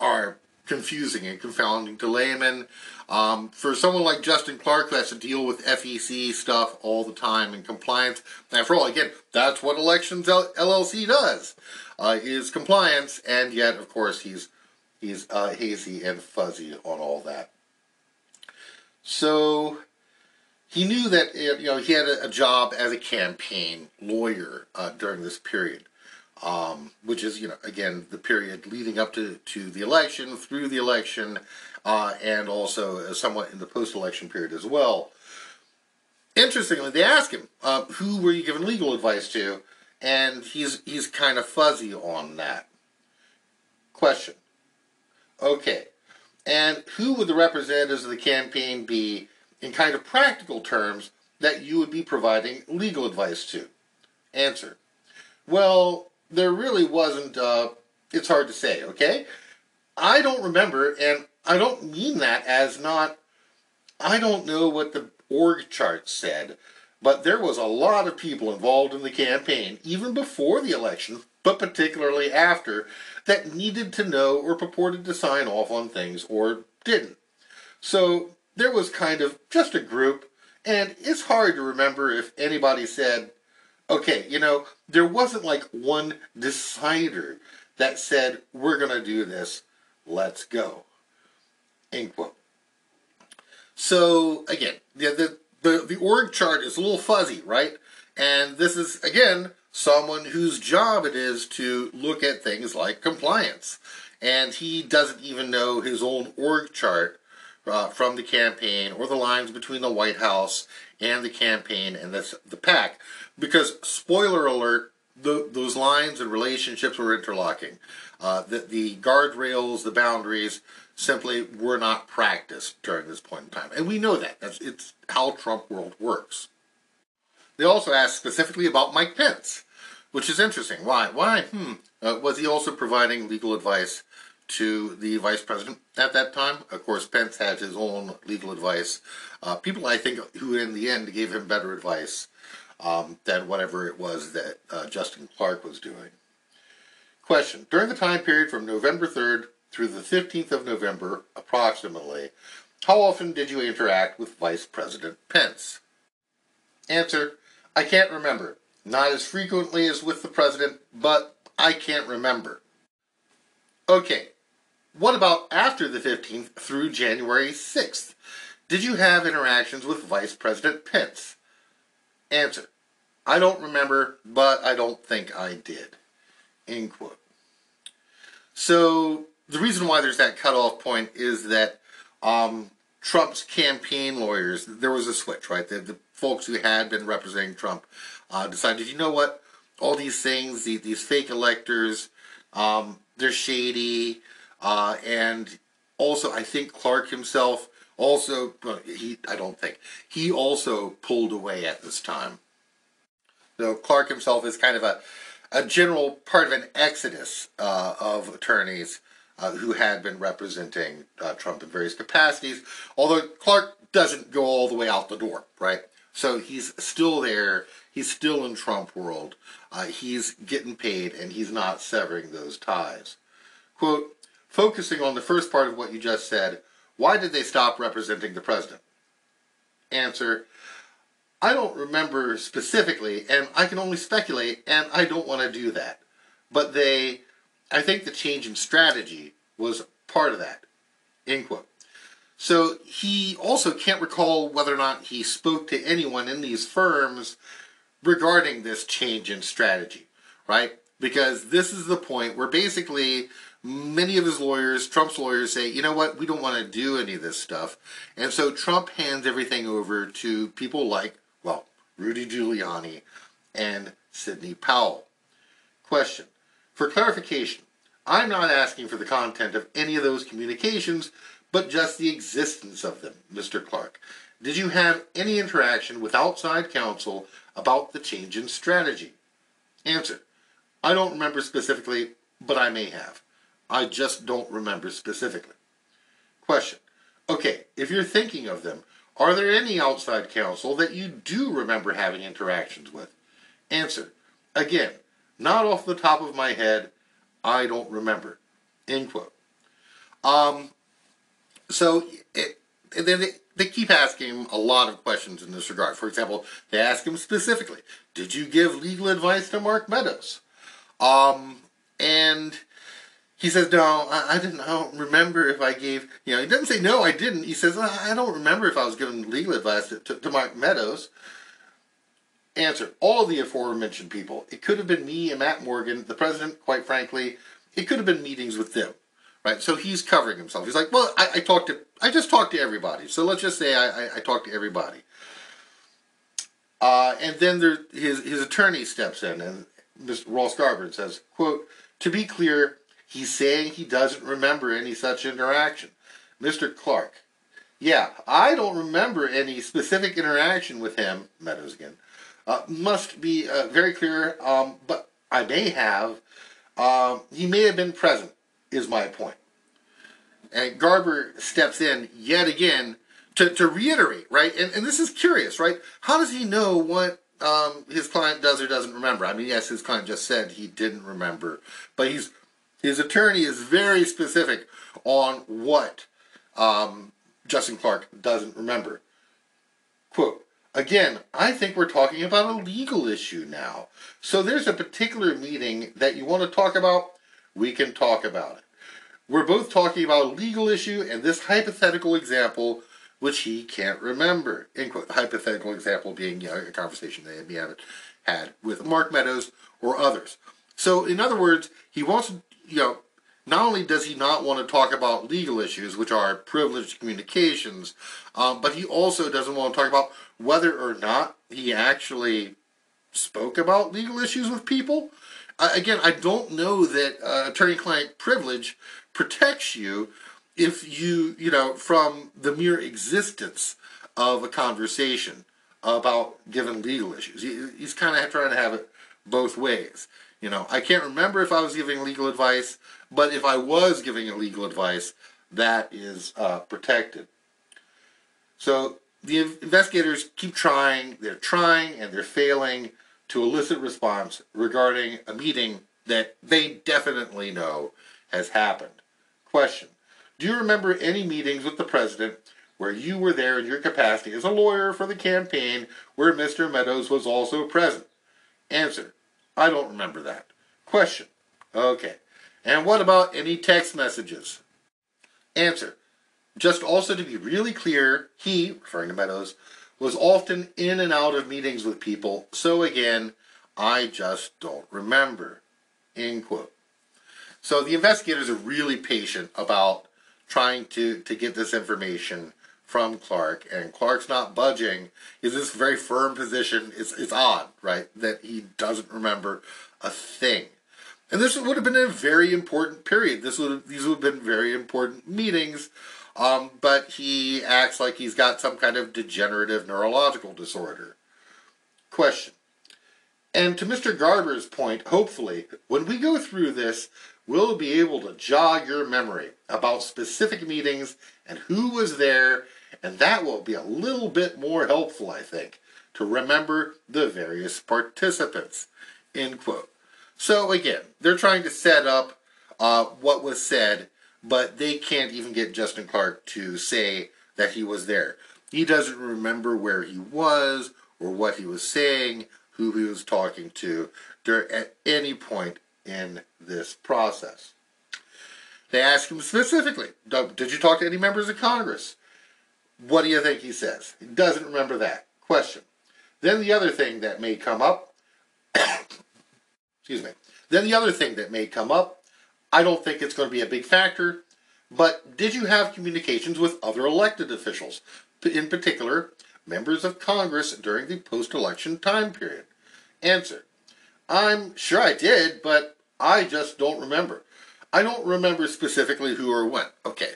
are confusing and confounding to laymen. Um, for someone like Justin Clark who has to deal with FEC stuff all the time and compliance, after all, again, that's what Elections LLC does, uh, is compliance, and yet, of course, he's he's uh, hazy and fuzzy on all that. So he knew that you know he had a, job as a campaign lawyer uh, during this period um, which is, you know, again, the period leading up to, to the election, through the election, uh, and also somewhat in the post-election period as well. Interestingly, they ask him, uh, who were you giving legal advice to? And he's, he's kind of fuzzy on that. Question. Okay. And who would the representatives of the campaign be in kind of practical terms that you would be providing legal advice to? Answer. Well, there really wasn't, uh, it's hard to say, okay? I don't remember, and I don't mean that as not, I don't know what the org chart said, but there was a lot of people involved in the campaign, even before the election, but particularly after, that needed to know or purported to sign off on things or didn't. So there was kind of just a group, and it's hard to remember if anybody said, okay, you know, there wasn't like one decider that said, we're going to do this, let's go. End quote. So, again, the, the, the, the org chart is a little fuzzy, right? And this is, again, someone whose job it is to look at things like compliance. And he doesn't even know his own org chart uh, from the campaign or the lines between the White House and the campaign and this, the PAC Because, spoiler alert, the, those lines and relationships were interlocking. Uh, the, the guardrails, the boundaries, simply were not practiced during this point in time. And we know that. That's, it's how Trump world works. They also asked specifically about Mike Pence, which is interesting. Why? Why? Hmm. Uh, was he also providing legal advice to the vice president at that time? Of course, Pence had his own legal advice. Uh, people, I think, who in the end gave him better advice um, than whatever it was that uh, Justin Clark was doing. Question. During the time period from November 3rd through the 15th of November, approximately, how often did you interact with Vice President Pence? Answer. I can't remember. Not as frequently as with the president, but I can't remember. Okay, what about after the 15th through January 6th? Did you have interactions with Vice President Pence? Answer. I don't remember, but I don't think I did. End quote. So the reason why there's that cutoff point is that um, Trump's campaign lawyers, there was a switch, right? The, the folks who had been representing Trump uh, decided, you know what? All these things, the, these fake electors, um, they're shady. Uh, and also, I think Clark himself also, well, he, I don't think, he also pulled away at this time. So Clark himself is kind of a, a general part of an exodus uh, of attorneys uh, who had been representing uh, Trump in various capacities, although Clark doesn't go all the way out the door, right? So he's still there. He's still in Trump world. Uh, he's getting paid, and he's not severing those ties. Quote, focusing on the first part of what you just said, why did they stop representing the president? Answer, I don't remember specifically, and I can only speculate, and I don't want to do that. But they, I think the change in strategy was part of that. End quote. So he also can't recall whether or not he spoke to anyone in these firms regarding this change in strategy, right? Because this is the point where basically many of his lawyers, Trump's lawyers, say, you know what, we don't want to do any of this stuff. And so Trump hands everything over to people like, well, Rudy Giuliani and Sidney Powell. Question. For clarification, I'm not asking for the content of any of those communications, but just the existence of them, Mr. Clark. Did you have any interaction with outside counsel about the change in strategy? Answer. I don't remember specifically, but I may have. I just don't remember specifically. Question. Okay, if you're thinking of them, are there any outside counsel that you do remember having interactions with? Answer. Again, not off the top of my head, I don't remember. End quote. Um, so, it, they, they keep asking him a lot of questions in this regard. For example, they ask him specifically, did you give legal advice to Mark Meadows? Um, and he says, no, I, I, didn't. I don't remember if I gave. You know, he doesn't say no, I didn't. He says, I don't remember if I was giving legal advice to, to, to Mark Meadows. Answer: All the aforementioned people. It could have been me and Matt Morgan, the president. Quite frankly, it could have been meetings with them, right? So he's covering himself. He's like, well, I, I talked to, I just talked to everybody. So let's just say I, I, I talked to everybody. Uh, and then there, his his attorney steps in, and Mr. Ross Garber says, "quote To be clear, He's saying he doesn't remember any such interaction. Mr. Clark. Yeah, I don't remember any specific interaction with him, Meadows again. Uh, must be uh, very clear, um, but I may have. Um, he may have been present, is my point. And Garber steps in yet again to, to reiterate, right? And, and this is curious, right? How does he know what um, his client does or doesn't remember? I mean, yes, his client just said he didn't remember, but he's his attorney is very specific on what um, Justin Clark doesn't remember. Quote, again, I think we're talking about a legal issue now. So there's a particular meeting that you want to talk about, we can talk about it. We're both talking about a legal issue and this hypothetical example, which he can't remember. End quote. Hypothetical example being you know, a conversation they have had with Mark Meadows or others. So, in other words, he wants you know, not only does he not want to talk about legal issues, which are privileged communications, um, but he also doesn't want to talk about whether or not he actually spoke about legal issues with people. Uh, again, I don't know that uh, attorney-client privilege protects you if you, you know, from the mere existence of a conversation about given legal issues. He, he's kind of trying to have it both ways. You know, I can't remember if I was giving legal advice, but if I was giving legal advice, that is uh, protected. So the investigators keep trying, they're trying and they're failing to elicit response regarding a meeting that they definitely know has happened. Question Do you remember any meetings with the president where you were there in your capacity as a lawyer for the campaign where Mr. Meadows was also present? Answer I don't remember that. Question. Okay. And what about any text messages? Answer. Just also to be really clear, he, referring to Meadows, was often in and out of meetings with people, so again, I just don't remember. End quote. So the investigators are really patient about trying to, to get this information from Clark, and Clark's not budging. He's in this very firm position. It's, it's odd, right, that he doesn't remember a thing. And this would have been a very important period. This would have, these would have been very important meetings, um, but he acts like he's got some kind of degenerative neurological disorder. Question. And to Mr. Garber's point, hopefully, when we go through this, we'll be able to jog your memory about specific meetings and who was there, and that will be a little bit more helpful, I think, to remember the various participants. End quote. So again, they're trying to set up uh, what was said, but they can't even get Justin Clark to say that he was there. He doesn't remember where he was or what he was saying, who he was talking to at any point in this process. They ask him specifically, Did you talk to any members of Congress? What do you think he says? He doesn't remember that. Question. Then the other thing that may come up, <coughs> excuse me, then the other thing that may come up, I don't think it's going to be a big factor, but did you have communications with other elected officials, in particular, members of Congress during the post election time period? Answer I'm sure I did, but I just don't remember. I don't remember specifically who or when. Okay,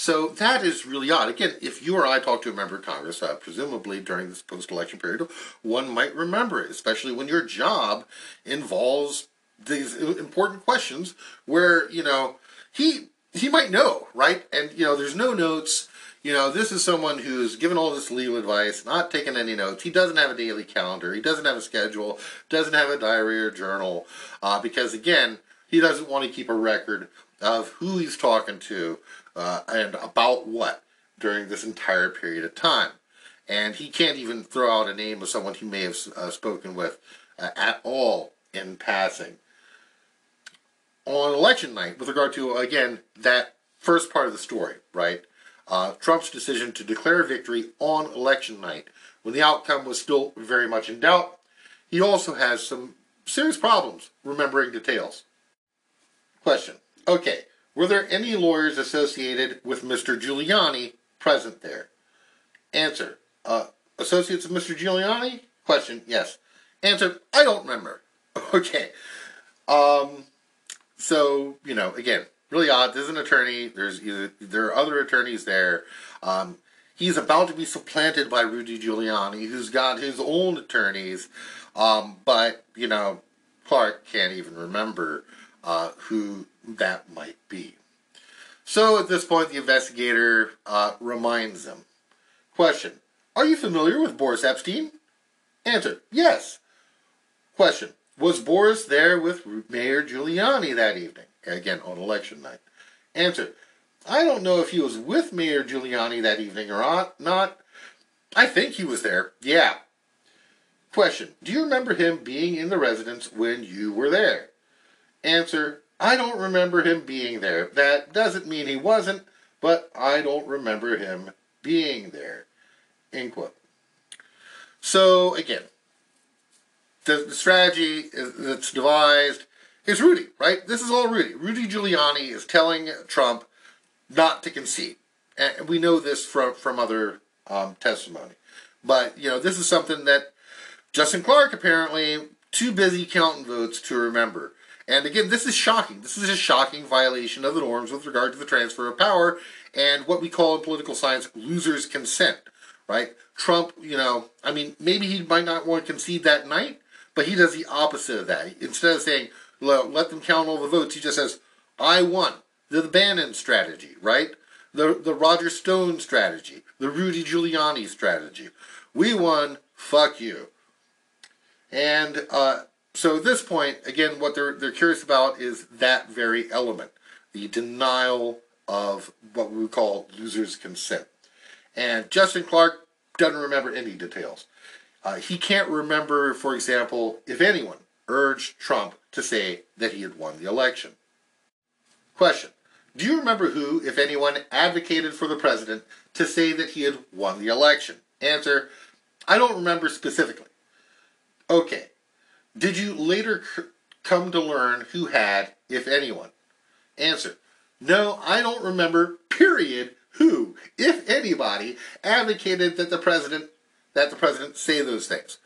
so that is really odd. Again, if you or I talk to a member of Congress, uh, presumably during this post-election period, one might remember it, especially when your job involves these important questions where, you know, he he might know, right? And, you know, there's no notes. You know, this is someone who's given all this legal advice, not taken any notes. He doesn't have a daily calendar. He doesn't have a schedule, doesn't have a diary or journal, uh, because, again, he doesn't want to keep a record of who he's talking to uh, and about what during this entire period of time. And he can't even throw out a name of someone he may have uh, spoken with uh, at all in passing. On election night, with regard to, again, that first part of the story, right? Uh, Trump's decision to declare victory on election night, when the outcome was still very much in doubt, he also has some serious problems remembering details. Question. Okay, were there any lawyers associated with Mr. Giuliani present there? Answer. Uh, associates of Mr. Giuliani? Question. Yes. Answer. I don't remember. <laughs> Okay. Um, so, you know, again, really odd. There's an attorney. There's either, there are other attorneys there. Um, he's about to be supplanted by Rudy Giuliani, who's got his own attorneys. Um, but, you know, Clark can't even remember uh, who that might be. So at this point, the investigator uh, reminds him. Question Are you familiar with Boris Epshteyn? Answer Yes. Question Was Boris there with Mayor Giuliani that evening? Again, on election night. Answer I don't know if he was with Mayor Giuliani that evening or not. I think he was there. Yeah. Question Do you remember him being in the residence when you were there? Answer, I don't remember him being there. That doesn't mean he wasn't, but I don't remember him being there. End quote. So, again, the, the strategy that's devised is Rudy, right? This is all Rudy. Rudy Giuliani is telling Trump not to concede. And we know this from, from other um, testimony. But, you know, this is something that Justin Clark apparently too busy counting votes to remember. And again, this is shocking. This is a shocking violation of the norms with regard to the transfer of power and what we call in political science loser's consent, right? Trump, you know, I mean, maybe he might not want to concede that night, but he does the opposite of that. Instead of saying, let them count all the votes, he just says, I won. The, Bannon strategy, right? The, the Roger Stone strategy, the Rudy Giuliani strategy. We won, fuck you. And uh, so at this point, again, what they're they're curious about is that very element, the denial of what we would call loser's consent. And Justin Clark doesn't remember any details. Uh, he can't remember, for example, if anyone urged Trump to say that he had won the election. Question. Do you remember who, if anyone, advocated for the president to say that he had won the election? Answer. I don't remember specifically. Okay. Did you later c- come to learn who had, if anyone? Answer. No, I don't remember, period, who, if anybody, advocated that the president that the president say those things.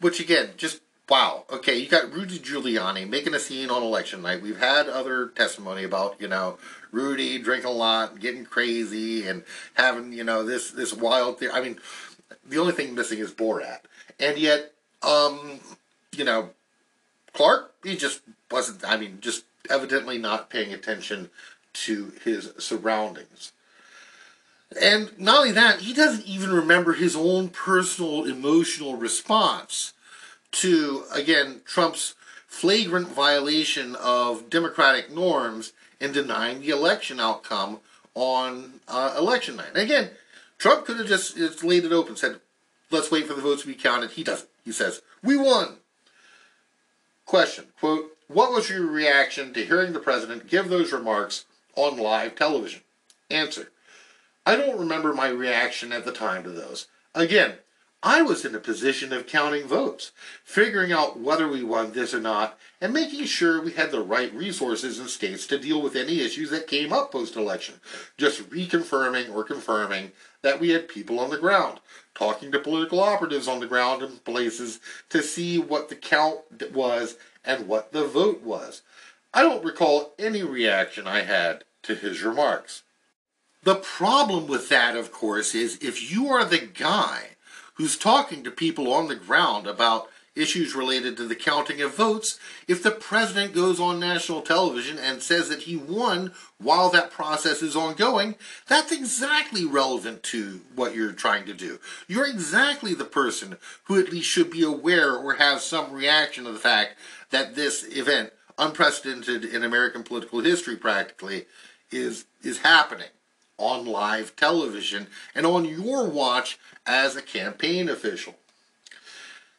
Which again, just wow. Okay, you got Rudy Giuliani making a scene on election night. We've had other testimony about, you know, Rudy drinking a lot, getting crazy, and having, you know, this this wild. I mean, the only thing missing is Borat. And yet, um, you know, Clark, he just wasn't, I mean, just evidently not paying attention to his surroundings. And not only that, he doesn't even remember his own personal emotional response to, again, Trump's flagrant violation of democratic norms in denying the election outcome on uh, election night. And again, Trump could have just, just laid it open, said, let's wait for the votes to be counted. He doesn't. He says, we won. Question, quote, what was your reaction to hearing the president give those remarks on live television? Answer, I don't remember my reaction at the time to those. Again, I was in a position of counting votes, figuring out whether we won this or not, and making sure we had the right resources in states to deal with any issues that came up post election. Just reconfirming or confirming that we had people on the ground, talking to political operatives on the ground in places to see what the count was and what the vote was. I don't recall any reaction I had to his remarks. The problem with that, of course, is if you are the guy who's talking to people on the ground about issues related to the counting of votes if the president goes on national television and says that he won while that process is ongoing, that's exactly relevant to what you're trying to do. You're exactly the person who at least should be aware or have some reaction to the fact that this event, unprecedented in American political history practically, is is happening on live television and on your watch as a campaign official.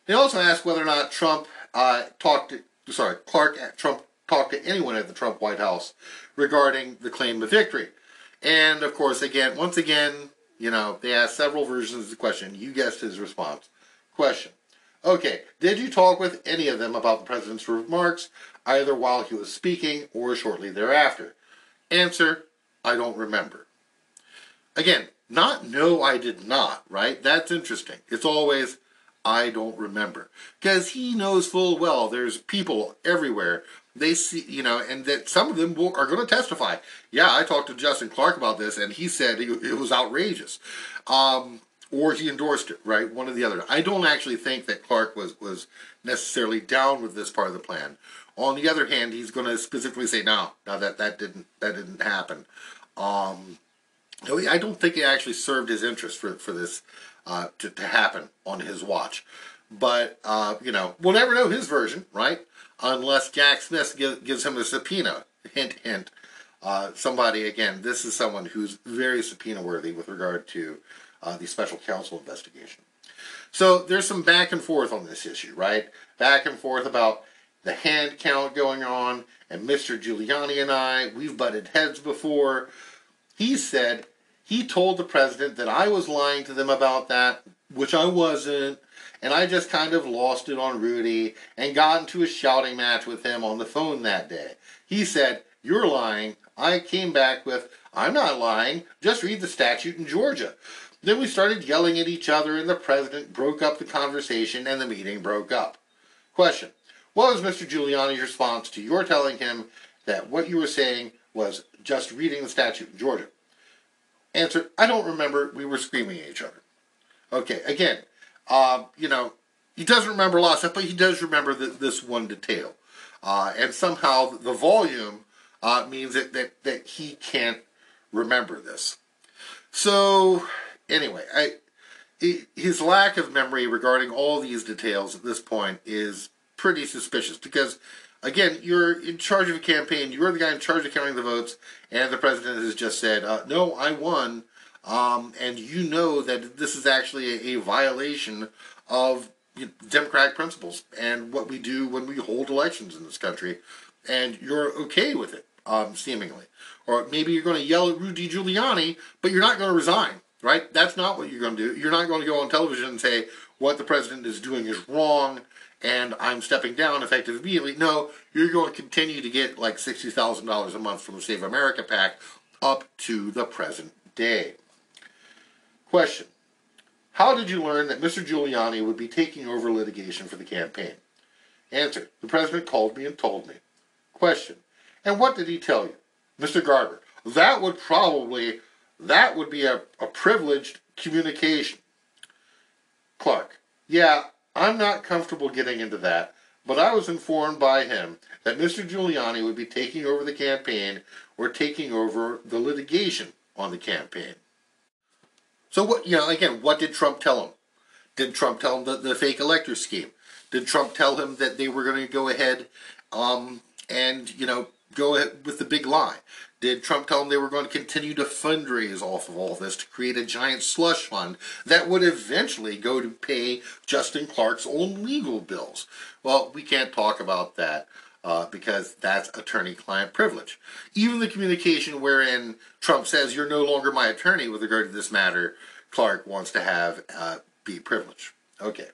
They also asked whether or not Trump uh, talked to, sorry, Clark uh, Trump talked to anyone at the Trump White House regarding the claim of victory. And of course, again, once again, you know, they asked several versions of the question. You guessed his response. Question. Okay, did you talk with any of them about the president's remarks, either while he was speaking or shortly thereafter? Answer, I don't remember. Again, not no, I did not, right? That's interesting. It's always, I don't remember. Because he knows full well there's people everywhere. They see, you know, and that some of them will, are going to testify. Yeah, I talked to Justin Clark about this, and he said it, it was outrageous. Um, or he endorsed it, right? One or the other. I don't actually think that Clark was, was necessarily down with this part of the plan. On the other hand, he's going to specifically say, no, no, that, that didn't that didn't happen. Um, I don't think it actually served his interest for, for this uh, to, to happen on his watch. But, uh, you know, we'll never know his version, right? Unless Jack Smith give, gives him a subpoena. Hint, hint. Uh, somebody, again, this is someone who's very subpoena worthy with regard to uh, the special counsel investigation. So there's some back and forth on this issue, right? Back and forth about the hand count going on, and Mr. Giuliani and I, we've butted heads before. He said he told the president that I was lying to them about that, which I wasn't, and I just kind of lost it on Rudy and got into a shouting match with him on the phone that day. He said, You're lying. I came back with, I'm not lying. Just read the statute in Georgia. Then we started yelling at each other, and the president broke up the conversation, and the meeting broke up. Question What was Mr. Giuliani's response to your telling him that what you were saying was just reading the statute in Georgia? Answer, I don't remember. We were screaming at each other. Okay, again, um, you know, he doesn't remember a lot of stuff, but he does remember the, this one detail. Uh, and somehow the volume uh, means that, that, that he can't remember this. So, anyway, I, his lack of memory regarding all these details at this point is pretty suspicious because again, you're in charge of a campaign. You're the guy in charge of counting the votes, and the president has just said, uh, "No, I won," um, and you know that this is actually a, a violation of you know, democratic principles and what we do when we hold elections in this country, and you're okay with it, um, seemingly. Or maybe you're going to yell at Rudy Giuliani, but you're not going to resign, right? That's not what you're going to do. You're not going to go on television and say what the president is doing is wrong and I'm stepping down effective immediately. No, you're going to continue to get like $60,000 a month from the Save America PAC up to the present day. Question. How did you learn that Mr. Giuliani would be taking over litigation for the campaign? Answer. The president called me and told me. Question. And what did he tell you? Mr. Garber. That would probably, that would be a, a privileged communication. Clark. Yeah, I'm not comfortable getting into that, but I was informed by him that Mr. Giuliani would be taking over the campaign or taking over the litigation on the campaign. So what you know, again, what did Trump tell him? Did Trump tell him the, the fake elector scheme? Did Trump tell him that they were going to go ahead um, and you know go ahead with the big lie? Did Trump tell them they were going to continue to fundraise off of all this to create a giant slush fund that would eventually go to pay Justin Clark's own legal bills? Well, we can't talk about that uh, because that's attorney client privilege. Even the communication wherein Trump says, You're no longer my attorney with regard to this matter, Clark wants to have uh, be privileged. Okay.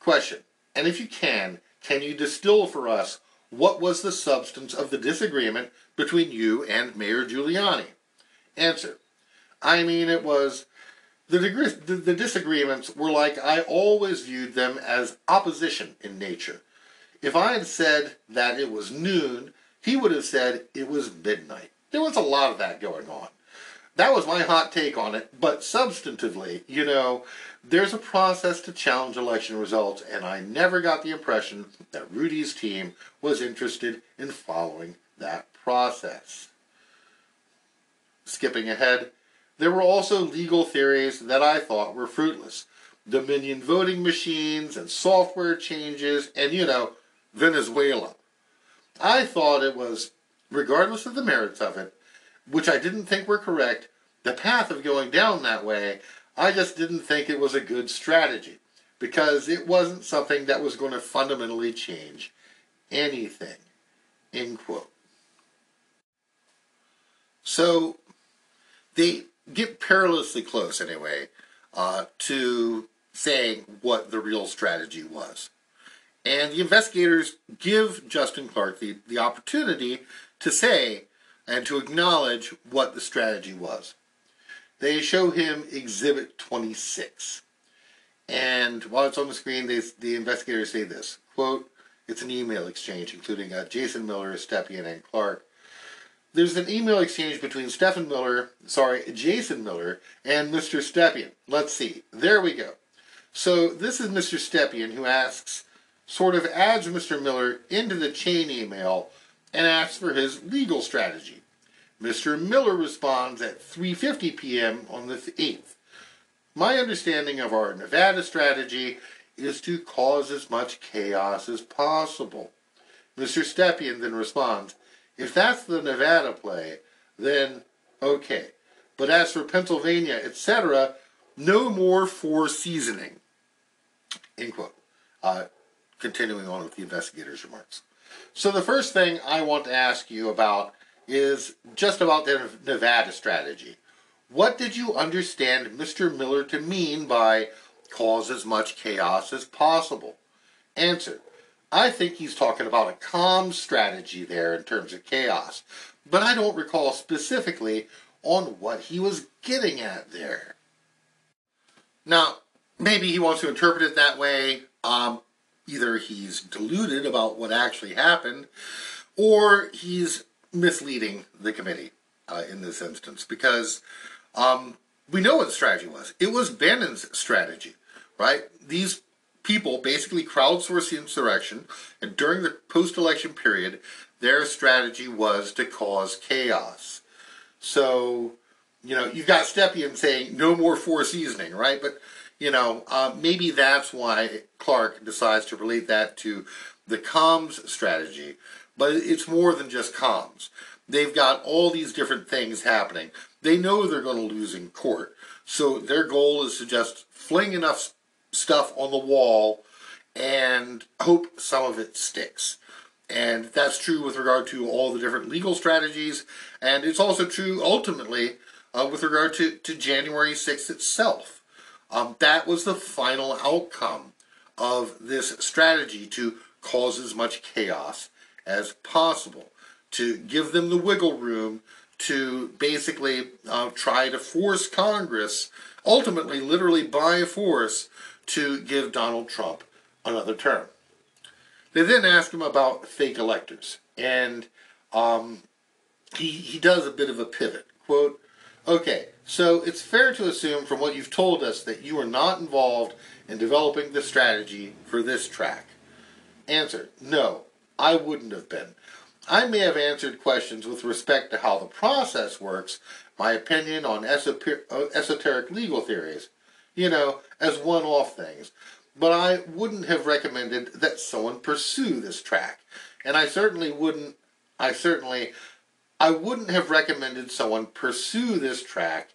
Question. And if you can, can you distill for us what was the substance of the disagreement between you and Mayor Giuliani? Answer. I mean, it was the, the, the disagreements were like I always viewed them as opposition in nature. If I had said that it was noon, he would have said it was midnight. There was a lot of that going on. That was my hot take on it, but substantively, you know, there's a process to challenge election results, and I never got the impression that Rudy's team was interested in following that process. Skipping ahead, there were also legal theories that I thought were fruitless. Dominion voting machines and software changes, and you know, Venezuela. I thought it was, regardless of the merits of it, which I didn't think were correct, the path of going down that way, I just didn't think it was a good strategy because it wasn't something that was going to fundamentally change anything. End quote. So they get perilously close, anyway, uh, to saying what the real strategy was. And the investigators give Justin Clark the, the opportunity to say and to acknowledge what the strategy was. They show him Exhibit 26. And while it's on the screen, they, the investigators say this quote, it's an email exchange, including uh, Jason Miller, Stepien, and Clark. There's an email exchange between Stephen Miller, sorry, Jason Miller, and Mr. Stepien. Let's see. There we go. So this is Mr. Stepien who asks, sort of adds Mr. Miller into the chain email and asks for his legal strategy. Mr. Miller responds at 3:50 p.m. on the 8th. My understanding of our Nevada strategy is to cause as much chaos as possible. Mr. Stepien then responds, if that's the Nevada play, then okay. But as for Pennsylvania, etc., no more four seasoning. End quote. Uh, continuing on with the investigator's remarks. So the first thing I want to ask you about is just about the Nevada strategy. What did you understand Mr. Miller to mean by cause as much chaos as possible? Answer. I think he's talking about a comms strategy there in terms of chaos, but I don't recall specifically on what he was getting at there. Now, maybe he wants to interpret it that way. Um, either he's deluded about what actually happened, or he's misleading the committee uh, in this instance because um, we know what the strategy was. It was Bannon's strategy, right? These people basically crowdsourced the insurrection, and during the post election period, their strategy was to cause chaos. So, you know, you've got Stepien saying no more four seasoning, right? But you know, uh, maybe that's why Clark decides to relate that to the comms strategy. But it's more than just comms. They've got all these different things happening. They know they're going to lose in court. So their goal is to just fling enough stuff on the wall and hope some of it sticks. And that's true with regard to all the different legal strategies. And it's also true ultimately uh, with regard to, to January 6th itself. Um, that was the final outcome of this strategy to cause as much chaos as possible, to give them the wiggle room to basically uh, try to force Congress, ultimately, literally by force, to give Donald Trump another term. They then ask him about fake electors, and um, he, he does a bit of a pivot. Quote, okay, so it's fair to assume from what you've told us that you were not involved in developing the strategy for this track. Answer, no, I wouldn't have been. I may have answered questions with respect to how the process works, my opinion on uh, esoteric legal theories, you know, as one off things, but I wouldn't have recommended that someone pursue this track. And I certainly wouldn't, I certainly I wouldn't have recommended someone pursue this track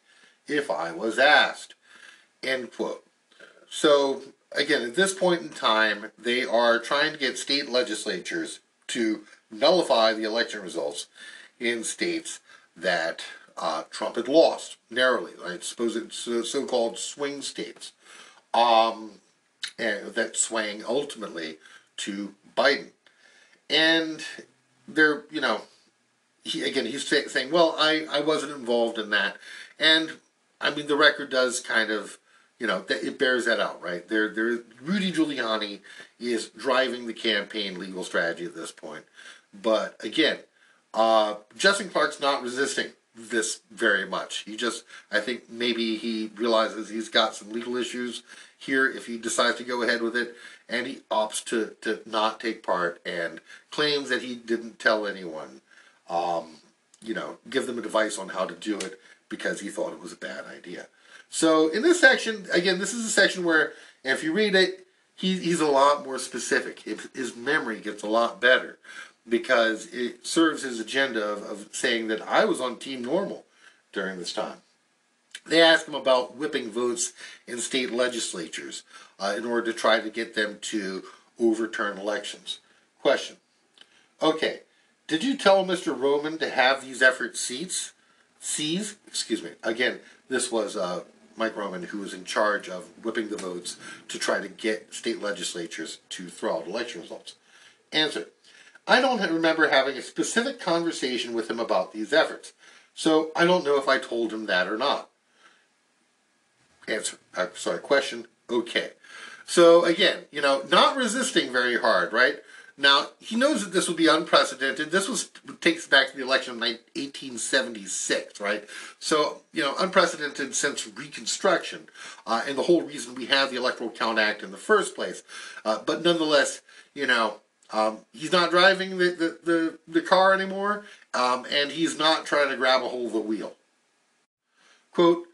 if I was asked. End quote. So, again, at this point in time, they are trying to get state legislatures to nullify the election results in states that uh, Trump had lost narrowly. I suppose it's so-called swing states, um, and that swang ultimately to Biden. And they're, you know, he, again, he's saying, well, I, I wasn't involved in that. And, I mean, the record does kind of, you know, it bears that out, right? There, there, Rudy Giuliani is driving the campaign legal strategy at this point. But, again, uh, Justin Clark's not resisting this very much. He just, I think maybe he realizes he's got some legal issues here if he decides to go ahead with it, and he opts to, to not take part and claims that he didn't tell anyone, um, you know, give them advice on how to do it because he thought it was a bad idea. So in this section, again, this is a section where if you read it, he, he's a lot more specific. His memory gets a lot better because it serves his agenda of, of saying that I was on Team Normal during this time. They asked him about whipping votes in state legislatures uh, in order to try to get them to overturn elections. Question. Okay, did you tell Mr. Roman to have these efforts seats? Seize? Excuse me. Again, this was uh, Mike Roman who was in charge of whipping the votes to try to get state legislatures to throw out election results. Answer. I don't remember having a specific conversation with him about these efforts, so I don't know if I told him that or not. Answer, uh, sorry, question, okay. So again, you know, not resisting very hard, right? Now, he knows that this will be unprecedented. This was takes back to the election of 1876, right? So, you know, unprecedented since Reconstruction, uh, and the whole reason we have the Electoral Count Act in the first place. Uh, but nonetheless, you know, um, he's not driving the, the, the, the car anymore, um, and he's not trying to grab a hold of the wheel. Quote,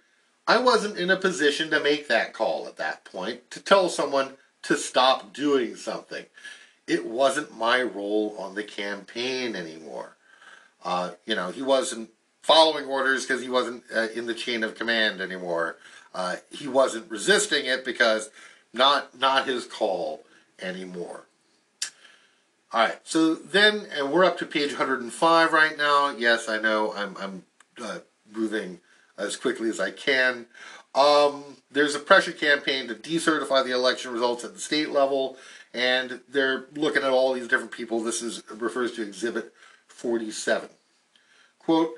I wasn't in a position to make that call at that point, to tell someone to stop doing something. It wasn't my role on the campaign anymore. Uh, you know, he wasn't following orders because he wasn't uh, in the chain of command anymore. Uh, he wasn't resisting it because not not his call anymore. All right, so then, and we're up to page 105 right now. Yes, I know I'm, I'm uh, moving as quickly as I can. Um, there's a pressure campaign to decertify the election results at the state level, and they're looking at all these different people. This is refers to Exhibit 47. Quote,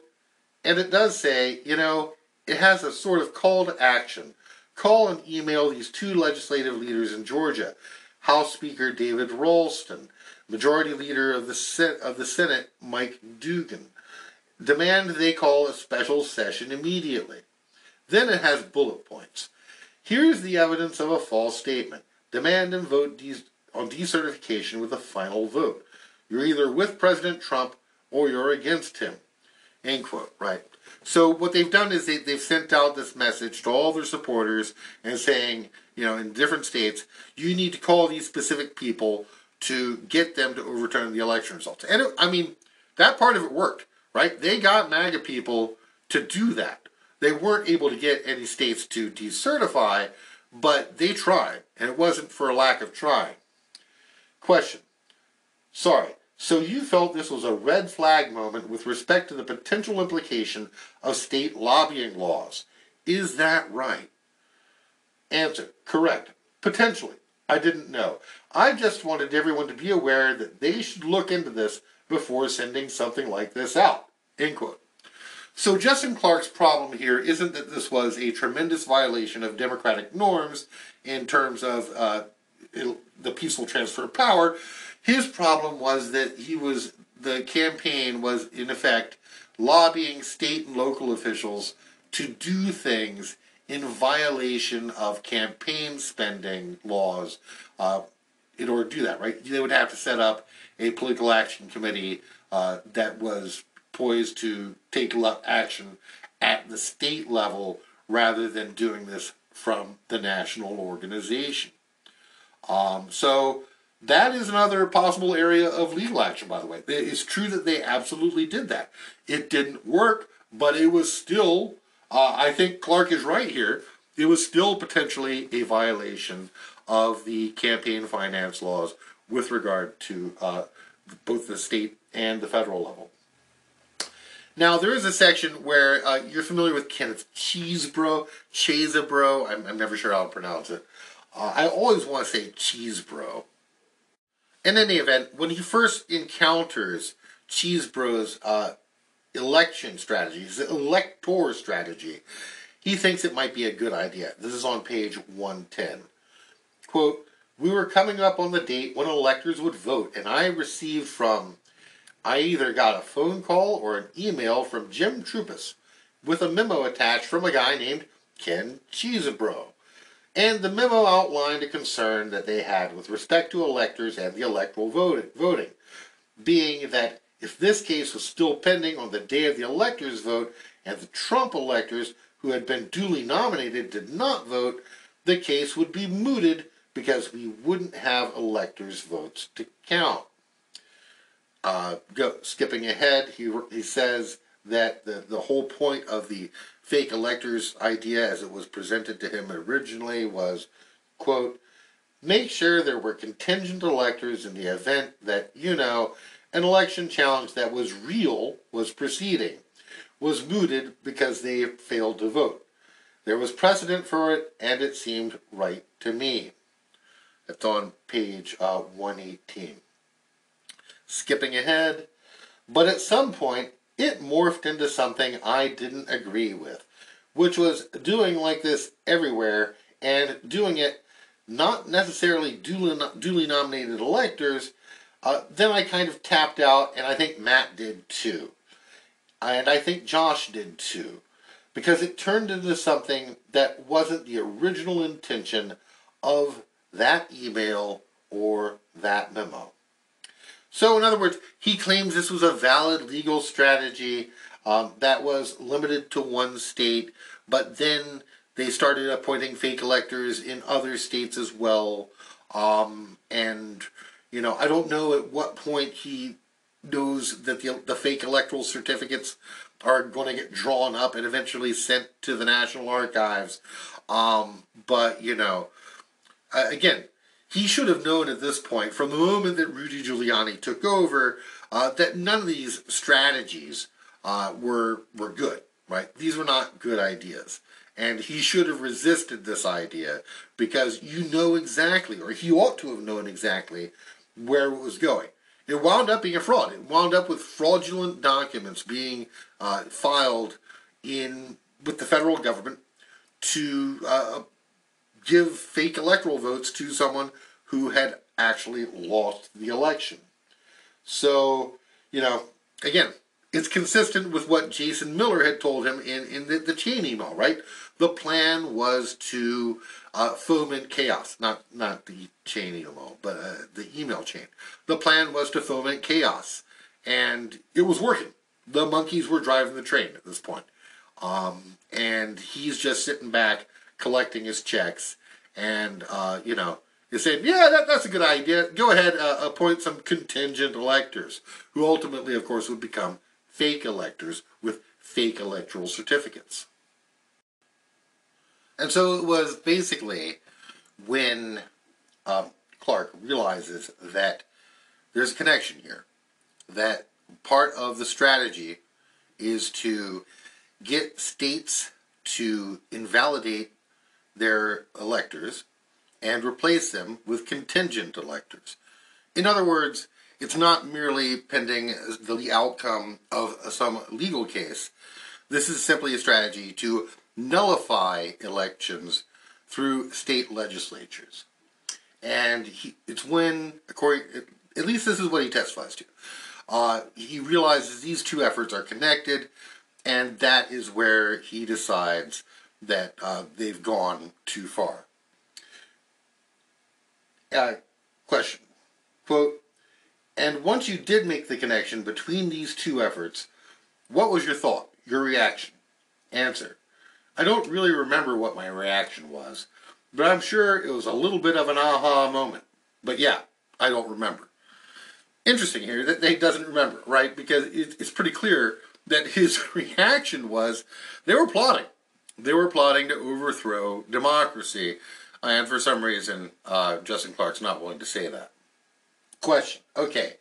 and it does say, you know, it has a sort of call to action. Call and email these two legislative leaders in Georgia, House Speaker David Ralston Majority Leader of the, of the Senate, Mike Dugan. demand they call a special session immediately. Then it has bullet points. Here's the evidence of a false statement. Demand and vote de- on decertification with a final vote. You're either with President Trump or you're against him. End quote. Right. So what they've done is they, they've sent out this message to all their supporters and saying, you know, in different states, you need to call these specific people to get them to overturn the election results. And it, I mean, that part of it worked, right? They got MAGA people to do that. They weren't able to get any states to decertify, but they tried, and it wasn't for a lack of trying. Question. Sorry. So you felt this was a red flag moment with respect to the potential implication of state lobbying laws. Is that right? Answer. Correct. Potentially. I didn't know. I just wanted everyone to be aware that they should look into this before sending something like this out. End quote. So Justin Clark's problem here isn't that this was a tremendous violation of democratic norms in terms of uh, the peaceful transfer of power. His problem was that he was the campaign was in effect lobbying state and local officials to do things in violation of campaign spending laws uh, in order to do that, right? They would have to set up a political action committee uh, that was poised to take action at the state level rather than doing this from the national organization. Um, so that is another possible area of legal action, by the way. It's true that they absolutely did that. It didn't work, but it was still, uh, I think Clark is right here, it was still potentially a violation of the campaign finance laws with regard to uh, both the state and the federal level. Now, there is a section where uh, you're familiar with Kenneth Chesebro, Chesebro, I'm, I'm never sure how to pronounce it. Uh, I always want to say Chesebro. In any event, when he first encounters Chesebro's uh, election strategy, his elector strategy, he thinks it might be a good idea. This is on page 110. Quote, we were coming up on the date when electors would vote, and I received from I either got a phone call or an email from Jim Troupis with a memo attached from a guy named Ken Chesebro. And the memo outlined a concern that they had with respect to electors and the electoral voting, being that if this case was still pending on the day of the electors' vote and the Trump electors who had been duly nominated did not vote, the case would be mooted because we wouldn't have electors' votes to count. Uh, go, skipping ahead, he, he says that the, the whole point of the fake electors idea as it was presented to him originally was, quote, make sure there were contingent electors in the event that, you know, an election challenge that was real was proceeding, was mooted because they failed to vote. There was precedent for it, and it seemed right to me. That's on page uh, 118 skipping ahead. But at some point, it morphed into something I didn't agree with, which was doing like this everywhere and doing it not necessarily duly, duly nominated electors. Uh, then I kind of tapped out, and I think Matt did too. And I think Josh did too. Because it turned into something that wasn't the original intention of that email or that memo. So, in other words, he claims this was a valid legal strategy um, that was limited to one state, but then they started appointing fake electors in other states as well. Um, and, you know, I don't know at what point he knows that the, the fake electoral certificates are going to get drawn up and eventually sent to the National Archives. Um, but, you know, again, he should have known at this point, from the moment that Rudy Giuliani took over, uh, that none of these strategies uh, were were good. Right? These were not good ideas, and he should have resisted this idea because you know exactly, or he ought to have known exactly, where it was going. It wound up being a fraud. It wound up with fraudulent documents being uh, filed in with the federal government to uh, give fake electoral votes to someone who had actually lost the election. So, you know, again, it's consistent with what Jason Miller had told him in, in the, the chain email, right? The plan was to uh, foment chaos, not not the chain email, but uh, the email chain. The plan was to foment chaos, and it was working. The monkeys were driving the train at this point. Um, and he's just sitting back collecting his checks, and uh, you know, is said, yeah, that, that's a good idea. Go ahead, uh, appoint some contingent electors, who ultimately, of course, would become fake electors with fake electoral certificates. And so it was basically when um, Clark realizes that there's a connection here, that part of the strategy is to get states to invalidate their electors and replace them with contingent electors. In other words, it's not merely pending the outcome of some legal case. This is simply a strategy to nullify elections through state legislatures. And he, it's when, according, at least this is what he testifies to, uh, he realizes these two efforts are connected, and that is where he decides that uh, they've gone too far. Uh, question. Quote, and once you did make the connection between these two efforts, what was your thought, your reaction? Answer. I don't really remember what my reaction was, but I'm sure it was a little bit of an aha moment. But yeah, I don't remember. Interesting here that he doesn't remember, right? Because it's pretty clear that his <laughs> reaction was they were plotting. They were plotting to overthrow democracy. And for some reason, uh, Justin Clark's not willing to say that. Question. Okay.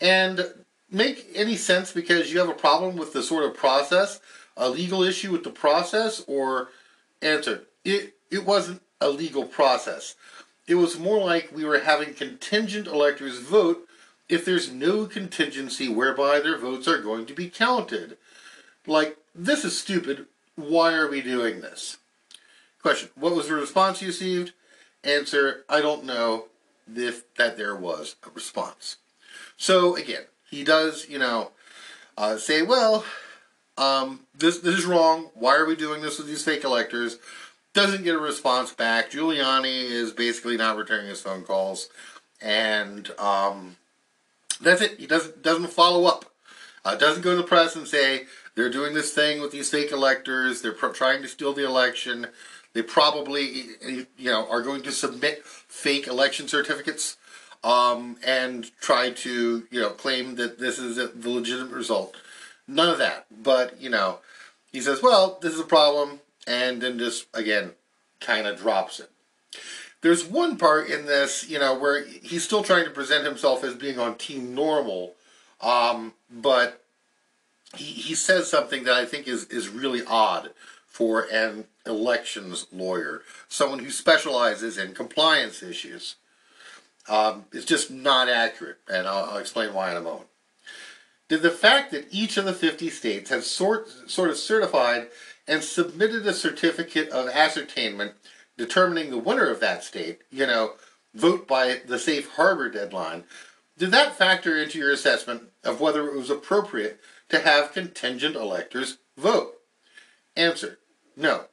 And make any sense because you have a problem with the sort of process, a legal issue with the process, or answer. It, it wasn't a legal process. It was more like we were having contingent electors vote if there's no contingency whereby their votes are going to be counted. Like, this is stupid. Why are we doing this? Question What was the response you received? Answer I don't know if that there was a response. So, again, he does, you know, uh, say, well, um, this, this is wrong. Why are we doing this with these fake electors? Doesn't get a response back. Giuliani is basically not returning his phone calls. And um, that's it. He doesn't doesn't follow up. Uh, doesn't go to the press and say they're doing this thing with these fake electors. They're pro- trying to steal the election. They probably, you know, are going to submit fake election certificates um, and try to, you know, claim that this is the legitimate result. None of that. But you know, he says, "Well, this is a problem," and then just again, kind of drops it there's one part in this, you know, where he's still trying to present himself as being on Team Normal, um, but he, he says something that I think is, is really odd for an elections lawyer, someone who specializes in compliance issues. Um, it's just not accurate, and I'll, I'll explain why in a moment. Did the fact that each of the 50 states has sort, sort of certified and submitted a certificate of ascertainment determining the winner of that state, you know, vote by the safe harbor deadline, did that factor into your assessment of whether it was appropriate to have contingent electors vote? Answer No.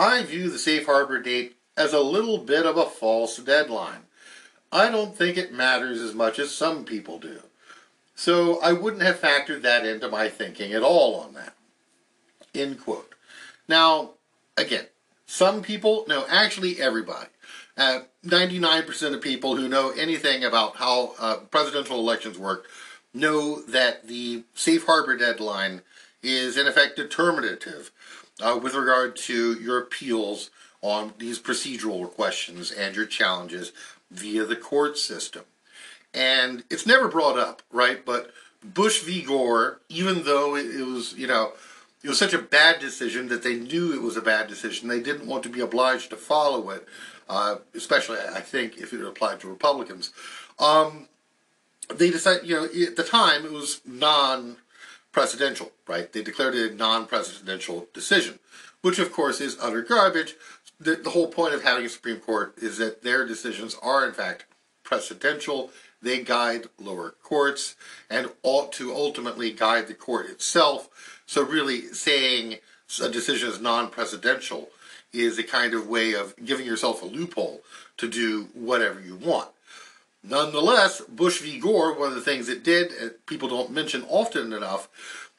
I view the safe harbor date as a little bit of a false deadline. I don't think it matters as much as some people do. So I wouldn't have factored that into my thinking at all on that. End quote. Now, again, some people, no, actually everybody. Uh, 99% of people who know anything about how uh, presidential elections work know that the safe harbor deadline is in effect determinative uh, with regard to your appeals on these procedural questions and your challenges via the court system. And it's never brought up, right? But Bush v. Gore, even though it was, you know, it was such a bad decision that they knew it was a bad decision. They didn't want to be obliged to follow it, uh, especially, I think, if it applied to Republicans. Um, they decided, you know, at the time it was non precedential, right? They declared it a non precedential decision, which of course is utter garbage. The, the whole point of having a Supreme Court is that their decisions are, in fact, precedential. They guide lower courts and ought to ultimately guide the court itself so really saying a decision is non-precedential is a kind of way of giving yourself a loophole to do whatever you want. Nonetheless, Bush v. Gore, one of the things it did, uh, people don't mention often enough,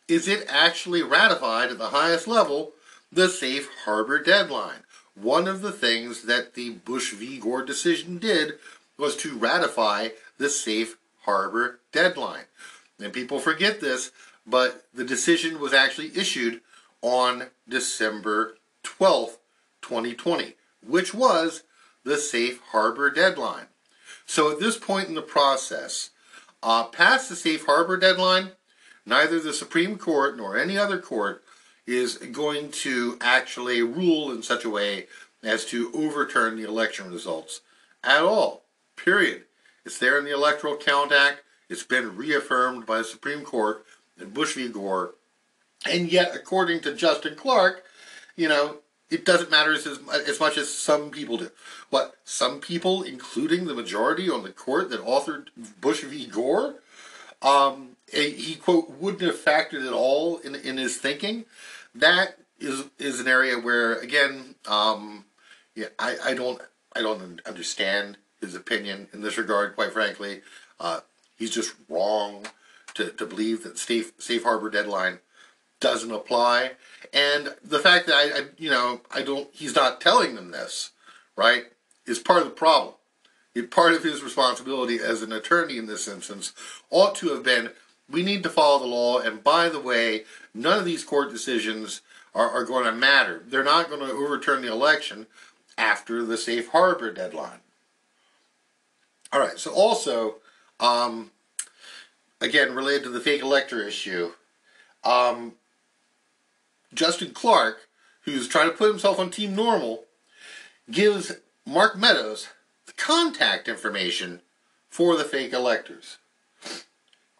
is it actually ratified at the highest level the safe harbor deadline. One of the things that the Bush v. Gore decision did was to ratify the safe harbor deadline. And people forget this, but the decision was actually issued on December 12th, 2020, which was the safe harbor deadline. So at this point in the process, uh, past the safe harbor deadline, neither the Supreme Court nor any other court is going to actually rule in such a way as to overturn the election results at all. Period. It's there in the Electoral Count Act. It's been reaffirmed by the Supreme Court and Bush v. Gore. And yet, according to Justin Clark, you know, it doesn't matter as, as much as some people do. But some people, including the majority on the court that authored Bush v. Gore, um, he, quote, wouldn't have factored at all in, in his thinking. That is is an area where, again, um, yeah, I, I don't I don't understand his opinion in this regard, quite frankly. Uh, he's just wrong to, to believe that safe safe harbor deadline doesn't apply, and the fact that I, I you know I don't he's not telling them this, right, is part of the problem. part of his responsibility as an attorney in this instance ought to have been we need to follow the law, and by the way, none of these court decisions are, are going to matter. They're not going to overturn the election after the safe harbor deadline. All right, so also, um, again, related to the fake elector issue, um, Justin Clark, who's trying to put himself on Team Normal, gives Mark Meadows the contact information for the fake electors.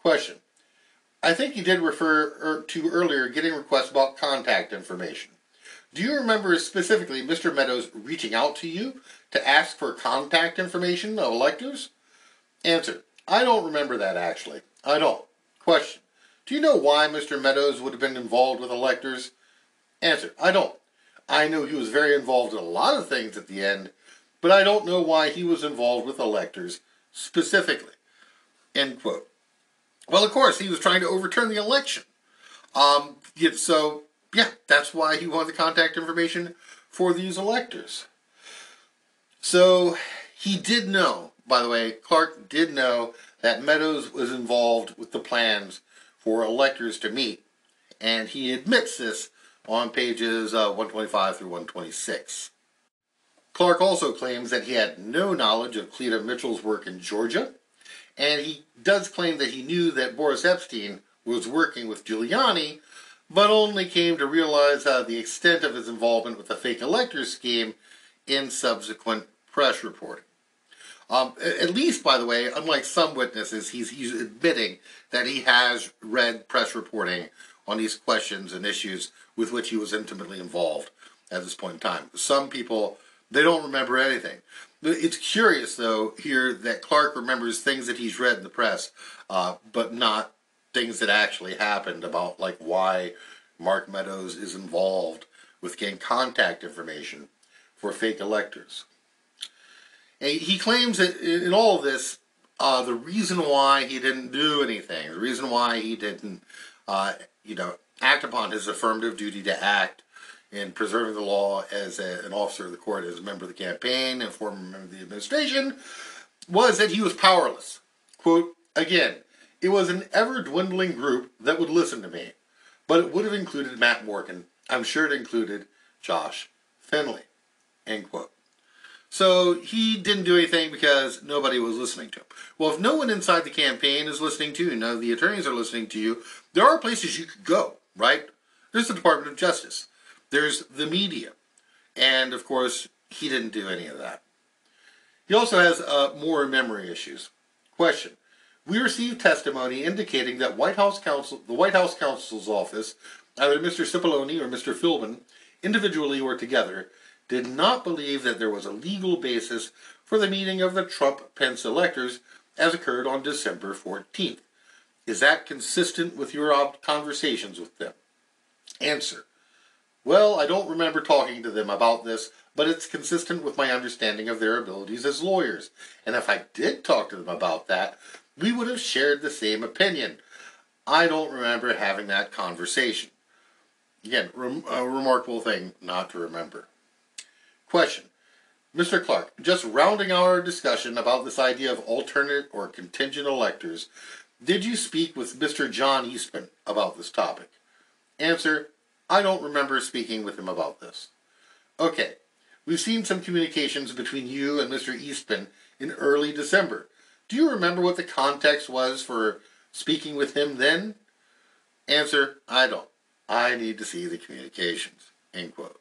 Question. I think you did refer er, to earlier getting requests about contact information. Do you remember specifically Mr. Meadows reaching out to you to ask for contact information of electors? Answer. I don't remember that actually. I don't. Question. Do you know why Mr. Meadows would have been involved with electors? Answer. I don't. I know he was very involved in a lot of things at the end, but I don't know why he was involved with electors specifically. End quote. Well, of course, he was trying to overturn the election. Um, so, yeah, that's why he wanted the contact information for these electors. So, he did know, by the way, Clark did know that Meadows was involved with the plans for electors to meet, and he admits this on pages uh, 125 through 126. Clark also claims that he had no knowledge of Cleta Mitchell's work in Georgia, and he does claim that he knew that Boris Epshteyn was working with Giuliani, but only came to realize uh, the extent of his involvement with the fake elector scheme in subsequent press reporting. Um, at least, by the way, unlike some witnesses, he's, he's admitting that he has read press reporting on these questions and issues with which he was intimately involved at this point in time. Some people, they don't remember anything. It's curious, though, here that Clark remembers things that he's read in the press, uh, but not things that actually happened about, like, why Mark Meadows is involved with getting contact information for fake electors. And he claims that in all of this, uh, the reason why he didn't do anything, the reason why he didn't, uh, you know, act upon his affirmative duty to act in preserving the law as a, an officer of the court, as a member of the campaign and former member of the administration, was that he was powerless. Quote, again, it was an ever dwindling group that would listen to me, but it would have included Matt Morgan. I'm sure it included Josh Findlay. End quote. So he didn't do anything because nobody was listening to him. Well, if no one inside the campaign is listening to you, none of the attorneys are listening to you, there are places you could go, right? There's the Department of Justice. There's the media. And of course, he didn't do any of that. He also has uh, more memory issues. Question. We received testimony indicating that White House counsel, the White House counsel's office, either Mr. Cipollone or Mr. Philbin, individually or together, did not believe that there was a legal basis for the meeting of the Trump-Pence electors as occurred on December 14th. Is that consistent with your conversations with them? Answer. Well, I don't remember talking to them about this, but it's consistent with my understanding of their abilities as lawyers. And if I did talk to them about that, we would have shared the same opinion. I don't remember having that conversation. Again, rem a remarkable thing not to remember. Question. Mr. Clark, just rounding out our discussion about this idea of alternate or contingent electors, did you speak with Mr. John Eastman about this topic? Answer, I don't remember speaking with him about this. Okay, we've seen some communications between you and Mr. Eastman in early December. Do you remember what the context was for speaking with him then? Answer, I don't. I need to see the communications. End quote.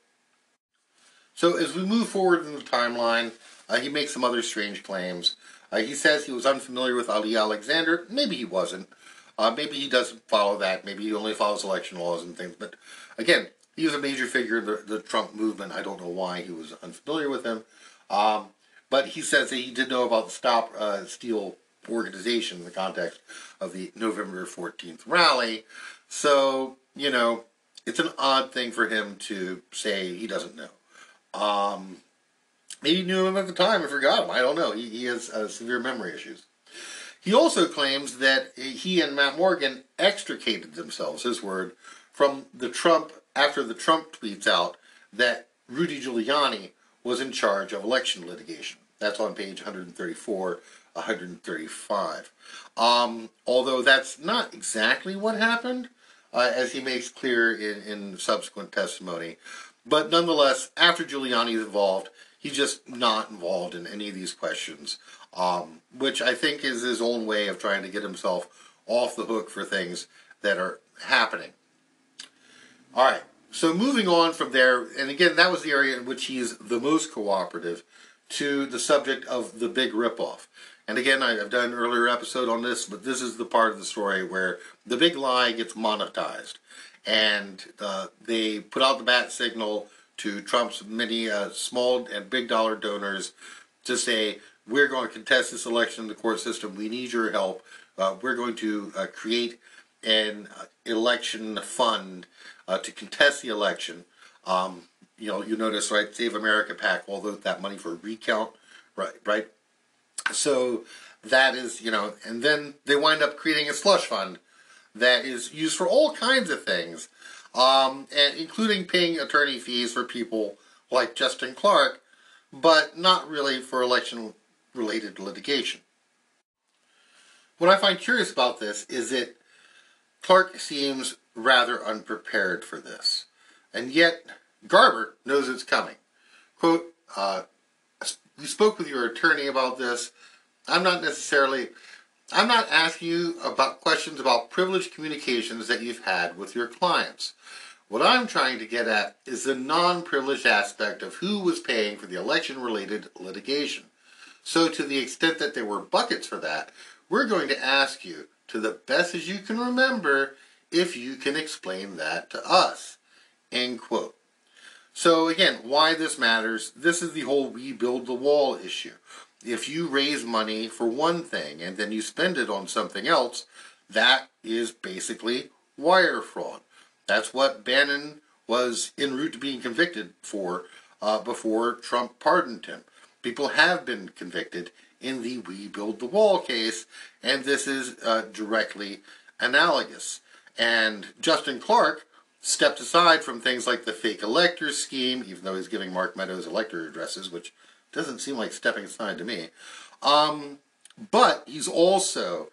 So as we move forward in the timeline, uh, he makes some other strange claims. Uh, he says he was unfamiliar with Ali Alexander. Maybe he wasn't. Uh, maybe he doesn't follow that. Maybe he only follows election laws and things. But again, he was a major figure in the, the Trump movement. I don't know why he was unfamiliar with him. Um, but he says that he did know about the Stop uh, Steal organization in the context of the November 14th rally. So, you know, it's an odd thing for him to say he doesn't know. Um, maybe he knew him at the time and forgot him. I don't know. He, he has uh, severe memory issues. He also claims that he and Matt Morgan extricated themselves, his word, from the Trump, after the Trump tweets out that Rudy Giuliani was in charge of election litigation. That's on page 134, 135. Um, although that's not exactly what happened, uh, as he makes clear in, in subsequent testimony. But nonetheless, after Giuliani is involved, he's just not involved in any of these questions, um, which I think is his own way of trying to get himself off the hook for things that are happening. All right, so moving on from there, and again, that was the area in which he's the most cooperative to the subject of the big ripoff. And again, I've done an earlier episode on this, but this is the part of the story where the big lie gets monetized. And uh, they put out the bat signal to Trump's many uh, small and big dollar donors to say, we're going to contest this election in the court system. We need your help. Uh, we're going to uh, create an uh, election fund uh, to contest the election. Um, you know, you notice, right, Save America PAC, all that money for a recount, right, right? So that is, you know, and then they wind up creating a slush fund that is used for all kinds of things, um, and including paying attorney fees for people like Justin Clark, but not really for election related litigation. What I find curious about this is that Clark seems rather unprepared for this, and yet Garber knows it's coming. Quote, uh, you spoke with your attorney about this. I'm not necessarily, I'm not asking you about questions about privileged communications that you've had with your clients. What I'm trying to get at is the non-privileged aspect of who was paying for the election-related litigation. So to the extent that there were buckets for that, we're going to ask you, to the best as you can remember, if you can explain that to us. End quote. So again, why this matters, this is the whole we build the wall issue. If you raise money for one thing and then you spend it on something else, that is basically wire fraud. That's what Bannon was en route to being convicted for uh, before Trump pardoned him. People have been convicted in the We Build the Wall case, and this is uh, directly analogous. And Justin Clark stepped aside from things like the fake elector scheme, even though he's giving Mark Meadows elector addresses, which doesn't seem like stepping aside to me. Um, but he's also,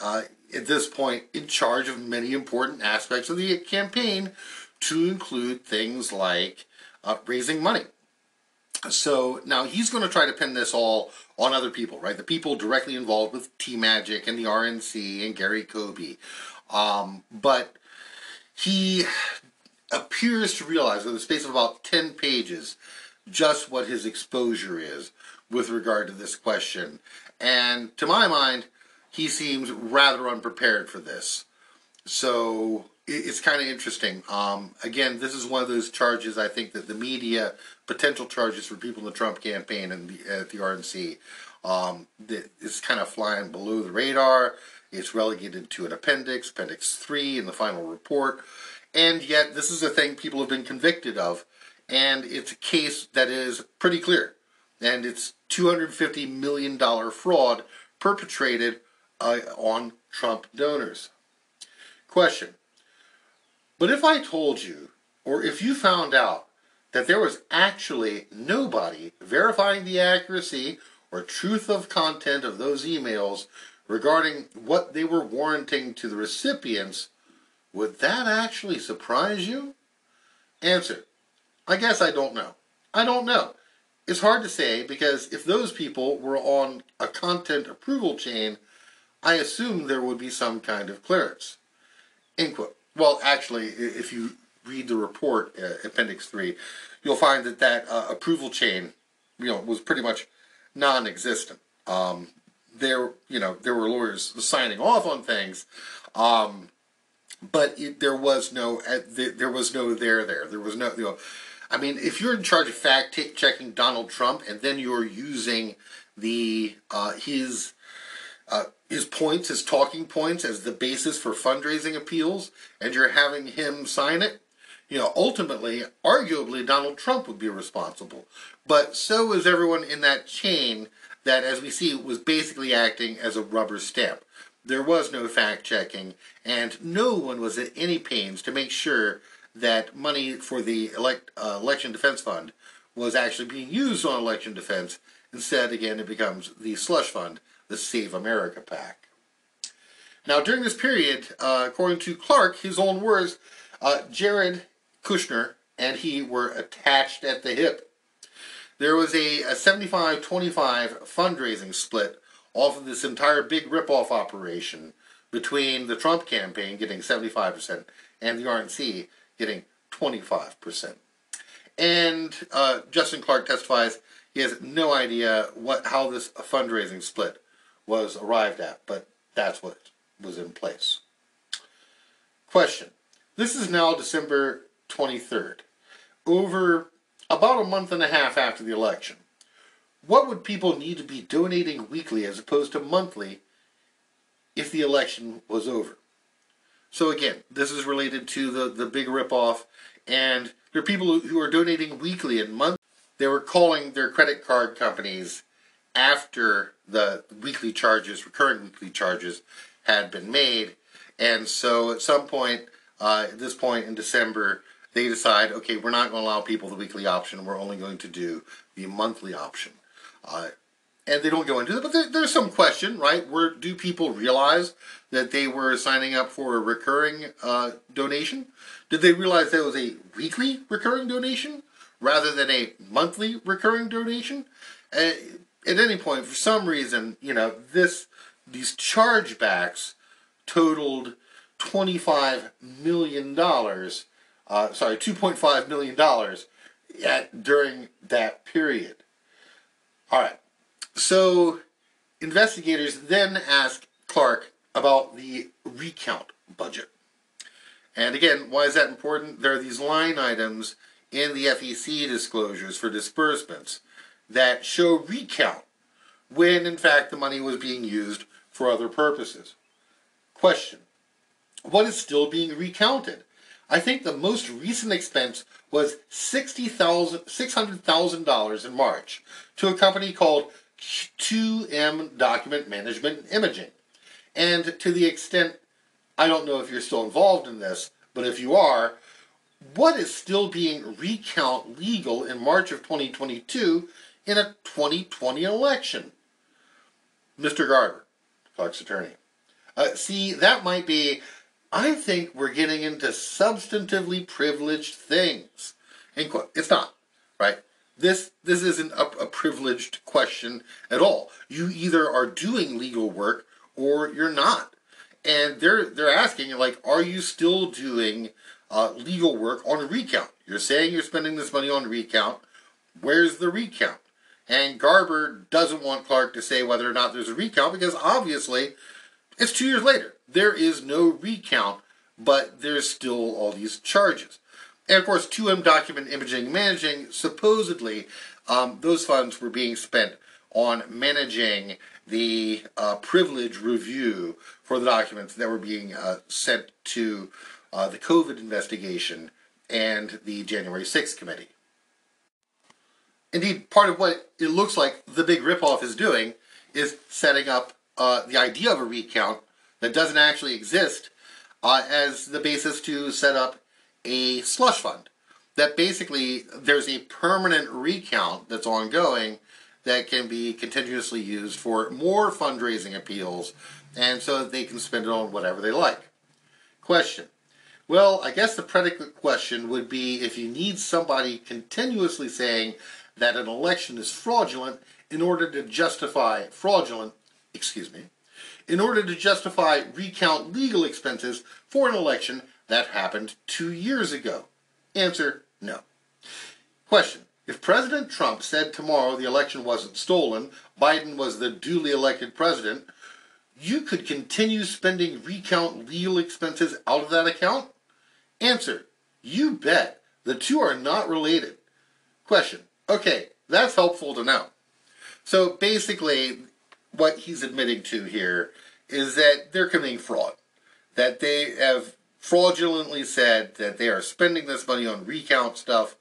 uh, at this point, in charge of many important aspects of the campaign, to include things like uh, raising money. So now he's going to try to pin this all on other people, right? The people directly involved with T Magic and the RNC and Gary Coby. Um, but he appears to realize, in the space of about 10 pages, just what his exposure is with regard to this question. And to my mind, he seems rather unprepared for this. So it's kind of interesting. Um, again, this is one of those charges I think that the media, potential charges for people in the Trump campaign and the, at the RNC, um, that is kind of flying below the radar. It's relegated to an appendix, Appendix 3 in the final report. And yet, this is a thing people have been convicted of. And it's a case that is pretty clear. And it's $250 million fraud perpetrated uh, on Trump donors. Question but if I told you, or if you found out, that there was actually nobody verifying the accuracy or truth of content of those emails regarding what they were warranting to the recipients, would that actually surprise you? Answer. I guess I don't know. I don't know. It's hard to say because if those people were on a content approval chain, I assume there would be some kind of clearance. End quote. Well, actually, if you read the report, uh, Appendix 3, you'll find that that uh, approval chain, you know, was pretty much non-existent. Um, there, you know, there were lawyers signing off on things, um, but it, there was no, uh, there was no there there. There was no, you know, I mean, if you're in charge of fact checking Donald Trump and then you're using the uh, his uh, his points, his talking points, as the basis for fundraising appeals, and you're having him sign it, you know, ultimately, arguably, Donald Trump would be responsible. But so is everyone in that chain that, as we see, was basically acting as a rubber stamp. There was no fact checking, and no one was at any pains to make sure that money for the elect, uh, election defense fund was actually being used on election defense Instead, again, it becomes the slush fund, the Save America PAC. Now, during this period, uh, according to Clark, his own words, uh, Jared Kushner and he were attached at the hip. There was a, a 75 25 fundraising split off of this entire big ripoff operation between the Trump campaign getting 75% and the RNC getting 25%. And uh, Justin Clark testifies he has no idea what how this fundraising split was arrived at, but that's what was in place. Question. This is now December 23rd, over about a month and a half after the election. What would people need to be donating weekly as opposed to monthly if the election was over? So again, this is related to the, the big ripoff, and there are people who are donating weekly and monthly. They were calling their credit card companies after the weekly charges, recurring weekly charges, had been made. And so at some point, uh, at this point in December, they decide, okay, we're not going to allow people the weekly option. We're only going to do the monthly option. Uh, and they don't go into it, but there, there's some question, right? Where do people realize that they were signing up for a recurring uh, donation? Did they realize that was a weekly recurring donation rather than a monthly recurring donation? Uh, at any point, for some reason, you know, this these chargebacks totaled $25 million, uh, sorry, $2.5 million at, during that period. All right. So investigators then ask Clark about the recount budget. And again, why is that important? There are these line items in the FEC disclosures for disbursements that show recount when in fact the money was being used for other purposes. Question What is still being recounted? I think the most recent expense was $600,000 in March to a company called 2M Document Management Imaging. And to the extent, I don't know if you're still involved in this, but if you are, what is still being recount legal in March of 2022 in a 2020 election? Mr. Garber, Clark's attorney. Uh, see, that might be, I think we're getting into substantively privileged things. It's not, right? This this isn't a, a privileged question at all. You either are doing legal work or you're not, and they're they're asking like, are you still doing uh, legal work on recount? You're saying you're spending this money on recount. Where's the recount? And Garber doesn't want Clark to say whether or not there's a recount because obviously it's two years later. There is no recount, but there's still all these charges. And of course, 2M document imaging managing, supposedly, um, those funds were being spent on managing the uh, privilege review for the documents that were being uh, sent to uh, the COVID investigation and the January 6th committee. Indeed, part of what it looks like the big ripoff is doing is setting up uh, the idea of a recount that doesn't actually exist uh, as the basis to set up a slush fund. That basically there's a permanent recount that's ongoing that can be continuously used for more fundraising appeals and so that they can spend it on whatever they like. Question. Well, I guess the predicate question would be if you need somebody continuously saying that an election is fraudulent in order to justify fraudulent, excuse me, in order to justify recount legal expenses for an election that happened two years ago? Answer no. Question If President Trump said tomorrow the election wasn't stolen, Biden was the duly elected president, you could continue spending recount legal expenses out of that account? Answer You bet. The two are not related. Question Okay, that's helpful to know. So basically, what he's admitting to here is that they're committing fraud. That they have fraudulently said that they are spending this money on recount stuff,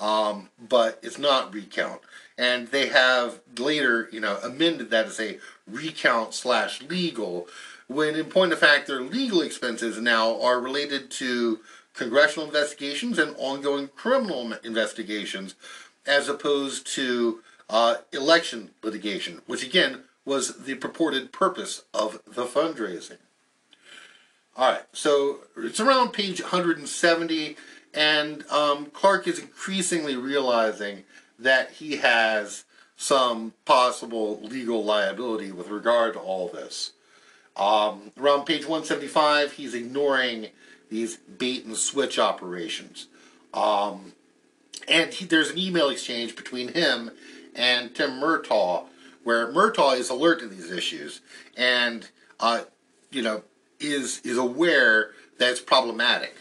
um, but it's not recount. And they have later, you know, amended that to say recount slash legal, when in point of fact their legal expenses now are related to congressional investigations and ongoing criminal investigations, as opposed to uh, election litigation, which again was the purported purpose of the fundraising. All right, so it's around page 170, and um, Clark is increasingly realizing that he has some possible legal liability with regard to all this. Um, around page 175, he's ignoring these bait and switch operations. Um, and he, there's an email exchange between him and Tim Murtaugh, where Murtaugh is alert to these issues and, uh, you know, is is aware that it's problematic.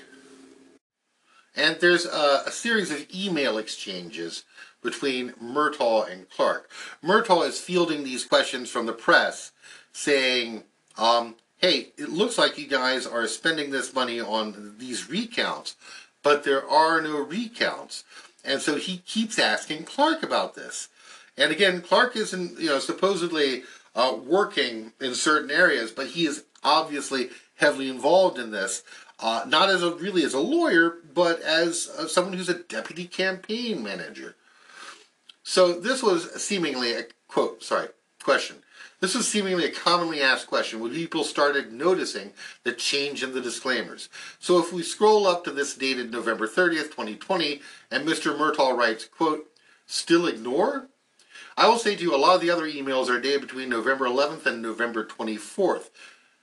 And there's a, a series of email exchanges between Murtaugh and Clark. Murtaugh is fielding these questions from the press, saying, um, hey, it looks like you guys are spending this money on these recounts, but there are no recounts. And so he keeps asking Clark about this. And again, Clark isn't, you know, supposedly uh, working in certain areas, but he is obviously heavily involved in this. Uh, not as a really as a lawyer, but as uh, someone who's a deputy campaign manager. So this was seemingly a quote, sorry, question. This was seemingly a commonly asked question when people started noticing the change in the disclaimers. So if we scroll up to this dated November 30th, 2020, and Mr. Murtaugh writes, quote, still ignore? I will say to you, a lot of the other emails are dated between November 11th and November 24th.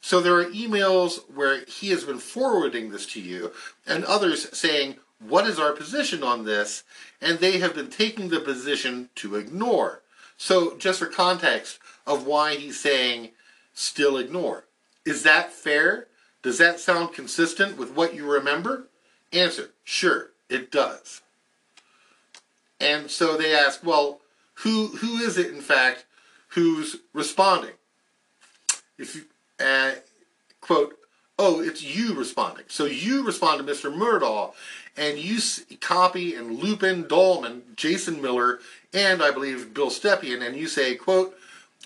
So there are emails where he has been forwarding this to you, and others saying, what is our position on this? And they have been taking the position to ignore. So, just for context of why he's saying still ignore. Is that fair? Does that sound consistent with what you remember? Answer sure, it does. And so they ask, well, who who is it in fact who's responding? If you quote, oh, it's you responding. So you respond to Mr. Murtaugh and you copy and loop in Dollman, Jason Miller, and I believe Bill Stepien, and you say, quote,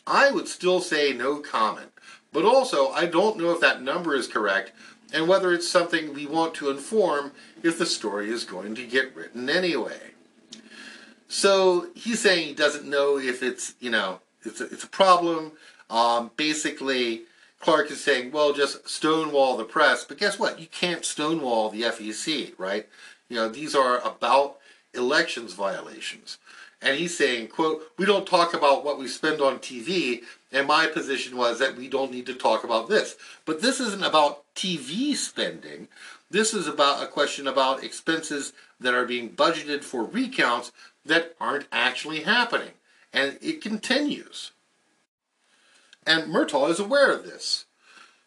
I would still say no comment. But also, I don't know if that number is correct and whether it's something we want to inform if the story is going to get written anyway. So he's saying he doesn't know if it's, you know, it's a, it's a problem. Um, basically, Clark is saying, well, just stonewall the press. But guess what? You can't stonewall the FEC, right? You know, these are about elections violations. And he's saying, quote, we don't talk about what we spend on TV. And my position was that we don't need to talk about this. But this isn't about TV spending. This is about a question about expenses that are being budgeted for recounts that aren't actually happening. And it continues. And Murtaugh is aware of this.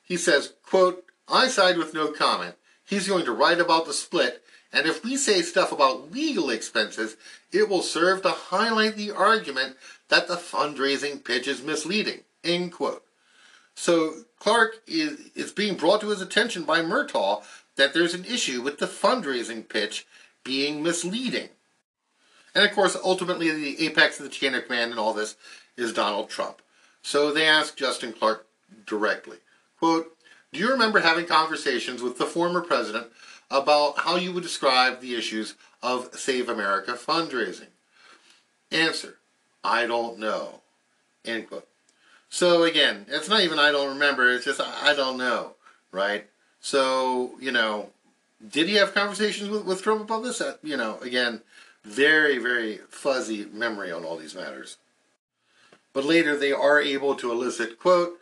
He says, quote, I side with no comment. He's going to write about the split, and if we say stuff about legal expenses, it will serve to highlight the argument that the fundraising pitch is misleading. End quote. So Clark is, is being brought to his attention by Murtaugh that there's an issue with the fundraising pitch being misleading. And of course, ultimately, the apex of the chain of command in all this is Donald Trump. So they asked Justin Clark directly, quote, do you remember having conversations with the former president about how you would describe the issues of Save America fundraising? Answer, I don't know. End quote. So again, it's not even I don't remember, it's just I don't know, right? So, you know, did he have conversations with, with Trump about this? Uh, you know, again, very, very fuzzy memory on all these matters. But later they are able to elicit, quote,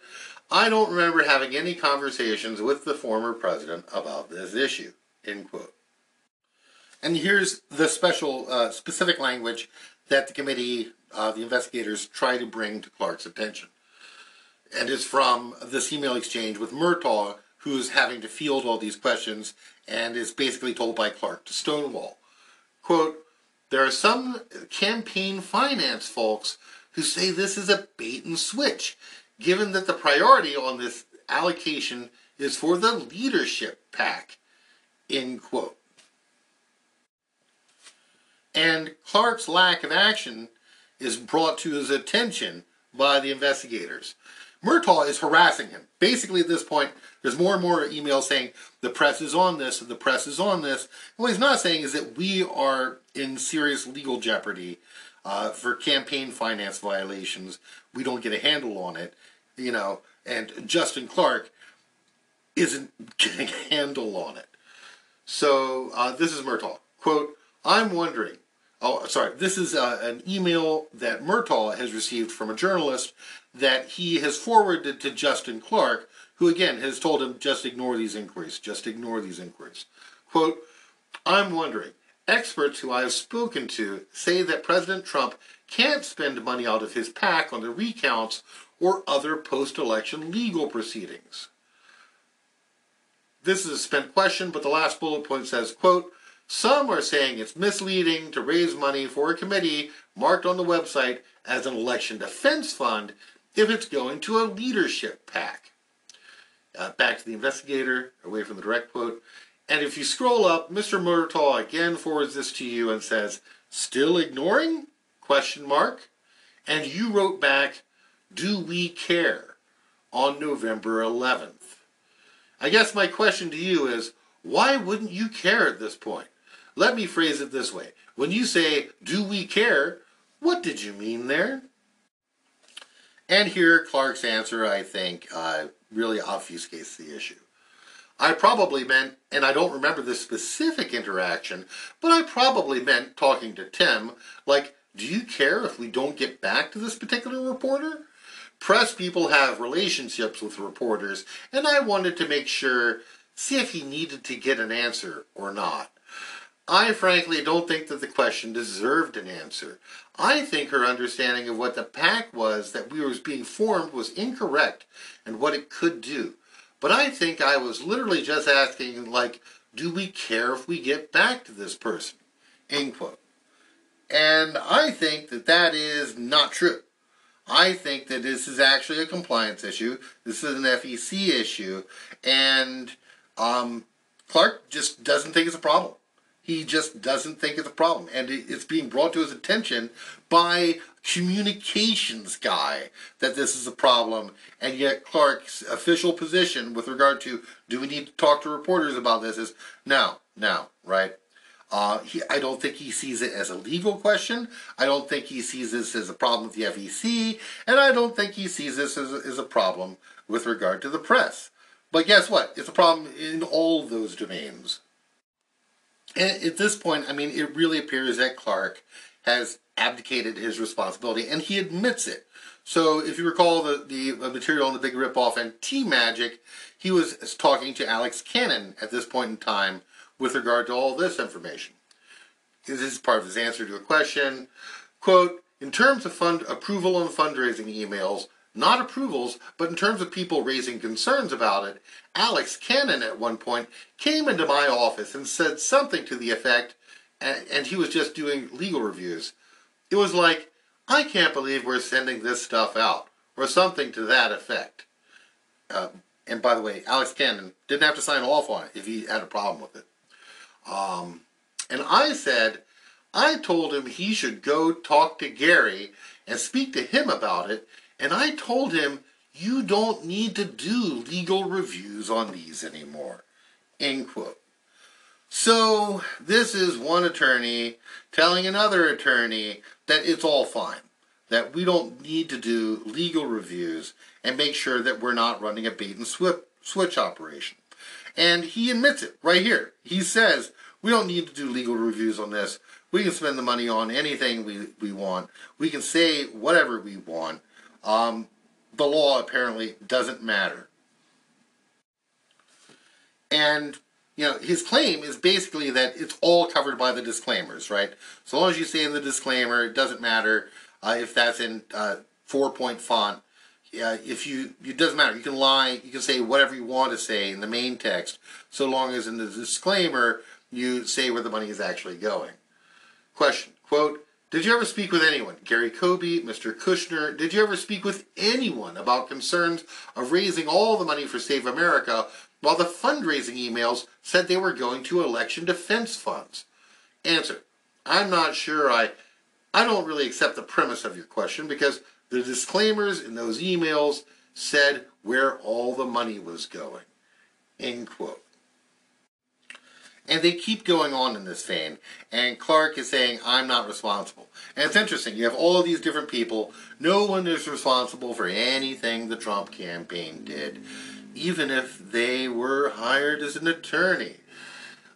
I don't remember having any conversations with the former president about this issue, end quote. And here's the special, uh, specific language that the committee, uh, the investigators, try to bring to Clark's attention. And is from this email exchange with Murtaugh, who's having to field all these questions and is basically told by Clark to stonewall. Quote, there are some campaign finance folks who say this is a bait and switch, given that the priority on this allocation is for the leadership PAC. End quote. And Clark's lack of action is brought to his attention by the investigators. Murtaugh is harassing him. Basically, at this point, there's more and more emails saying the press is on this, the press is on this. What he's not saying is that we are in serious legal jeopardy uh, for campaign finance violations. We don't get a handle on it, you know, and Justin Clark isn't <laughs> getting a handle on it. So uh, this is Murtaugh. Quote, I'm wondering, oh, sorry, this is uh, an email that Murtaugh has received from a journalist that he has forwarded to Justin Clark, who again has told him, just ignore these inquiries, just ignore these inquiries. Quote, I'm wondering, experts who I have spoken to say that President Trump can't spend money out of his PAC on the recounts or other post-election legal proceedings. This is a spent question, but the last bullet point says, quote, some are saying it's misleading to raise money for a committee marked on the website as an election defense fund if it's going to a leadership PAC. Uh, back to the investigator, away from the direct quote. And if you scroll up, Mr. Murtaugh again forwards this to you and says, "Still ignoring?" question mark. And you wrote back, "Do we care?" on November 11th. I guess my question to you is, why wouldn't you care at this point? Let me phrase it this way. When you say, do we care, what did you mean there? And here, Clark's answer, I think, uh, really obfuscates the issue. I probably meant, and I don't remember the specific interaction, but I probably meant talking to Tim, like, do you care if we don't get back to this particular reporter? Press people have relationships with reporters, and I wanted to make sure, see if he needed to get an answer or not. I frankly don't think that the question deserved an answer. I think her understanding of what the PAC was that we were being formed was incorrect and what it could do. But I think I was literally just asking, like, do we care if we get back to this person? End quote. And I think that that is not true. I think that this is actually a compliance issue. This is an FEC issue. And um, Clark just doesn't think it's a problem. He just doesn't think it's a problem. And it's being brought to his attention by communications guy that this is a problem. And yet Clark's official position with regard to do we need to talk to reporters about this is no, no, right? Uh, he, I don't think he sees it as a legal question. I don't think he sees this as a problem with the FEC. And I don't think he sees this as a, as a problem with regard to the press. But guess what? It's a problem in all those domains. And at this point, I mean, it really appears that Clark has abdicated his responsibility, and he admits it. So, if you recall the, the material on the Big Ripoff and T Magic, he was talking to Alex Cannon at this point in time with regard to all this information. This is part of his answer to a question. Quote, in terms of fund approval and fundraising emails, not approvals, but in terms of people raising concerns about it, Alex Cannon at one point came into my office and said something to the effect, and, and he was just doing legal reviews. It was like, I can't believe we're sending this stuff out, or something to that effect. Uh, and by the way, Alex Cannon didn't have to sign off on it if he had a problem with it. Um, and I said, I told him he should go talk to Gary and speak to him about it and I told him, you don't need to do legal reviews on these anymore. End quote. So this is one attorney telling another attorney that it's all fine, that we don't need to do legal reviews and make sure that we're not running a bait and switch operation. And he admits it right here. He says, we don't need to do legal reviews on this. We can spend the money on anything we, we want. We can say whatever we want um, the law apparently doesn't matter. And, you know, his claim is basically that it's all covered by the disclaimers, right? So long as you say in the disclaimer, it doesn't matter uh, if that's in uh, four point font. Uh, if you, it doesn't matter. You can lie, you can say whatever you want to say in the main text, so long as in the disclaimer you say where the money is actually going. Question, quote, did you ever speak with anyone, Gary Coby, Mr. Kushner? Did you ever speak with anyone about concerns of raising all the money for Save America while the fundraising emails said they were going to election defense funds? Answer. I'm not sure I I don't really accept the premise of your question because the disclaimers in those emails said where all the money was going. End quote. And they keep going on in this vein. And Clark is saying, I'm not responsible. And it's interesting. You have all these different people. No one is responsible for anything the Trump campaign did, even if they were hired as an attorney.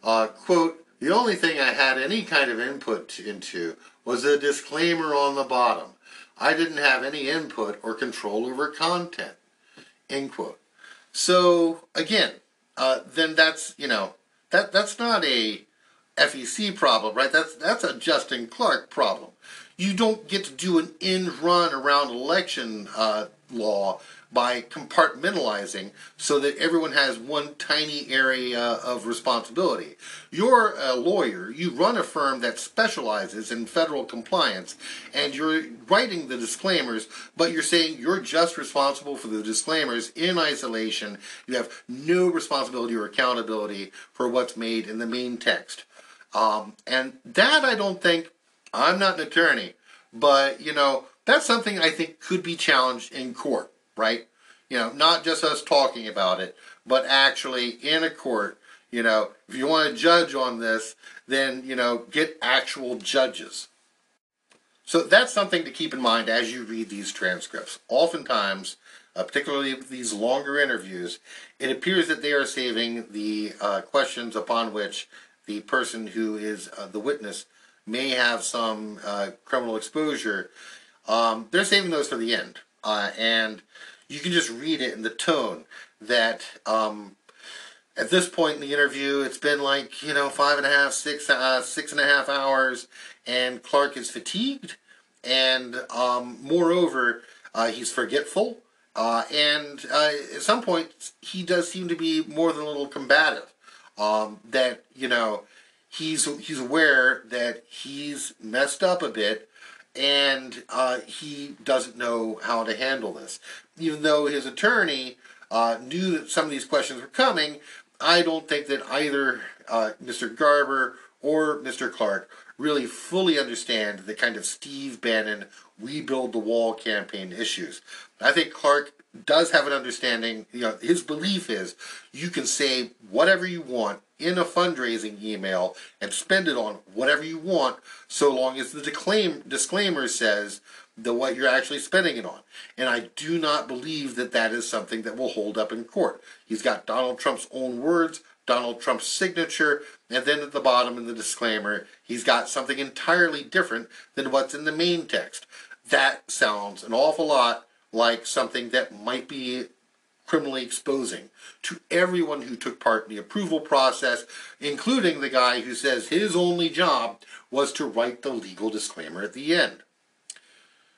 Uh, quote, the only thing I had any kind of input into was a disclaimer on the bottom. I didn't have any input or control over content. End quote. So again, uh, then that's you know that that's not a FEC problem, right? That's that's a Justin Clark problem. You don't get to do an end run around election uh, law by compartmentalizing so that everyone has one tiny area of responsibility. You're a lawyer, you run a firm that specializes in federal compliance, and you're writing the disclaimers, but you're saying you're just responsible for the disclaimers in isolation. You have no responsibility or accountability for what's made in the main text. Um, and that I don't think, I'm not an attorney, but you know, that's something I think could be challenged in court right? You know, not just us talking about it, but actually in a court. You know, if you want to judge on this, then, you know, get actual judges. So that's something to keep in mind as you read these transcripts. Oftentimes, uh, particularly these longer interviews, it appears that they are saving the uh, questions upon which the person who is uh, the witness may have some uh, criminal exposure. Um, they're saving those for the end. Uh, and you can just read it in the tone that um, at this point in the interview, it's been like, you know, five and a half, six, uh, six and a half hours, and Clark is fatigued, and um, moreover, uh, he's forgetful, uh, and uh, at some point, he does seem to be more than a little combative. Um, that, you know, he's, he's aware that he's messed up a bit, and uh, he doesn't know how to handle this. Even though his attorney uh, knew that some of these questions were coming, I don't think that either uh, Mr. Garber or Mr. Clark really fully understand the kind of Steve Bannon "We Build the Wall" campaign issues. I think Clark does have an understanding. You know, his belief is you can say whatever you want in a fundraising email and spend it on whatever you want, so long as the disclaim, disclaimer says the what you're actually spending it on. And I do not believe that that is something that will hold up in court. He's got Donald Trump's own words, Donald Trump's signature, and then at the bottom in the disclaimer, he's got something entirely different than what's in the main text. That sounds an awful lot like something that might be criminally exposing to everyone who took part in the approval process, including the guy who says his only job was to write the legal disclaimer at the end.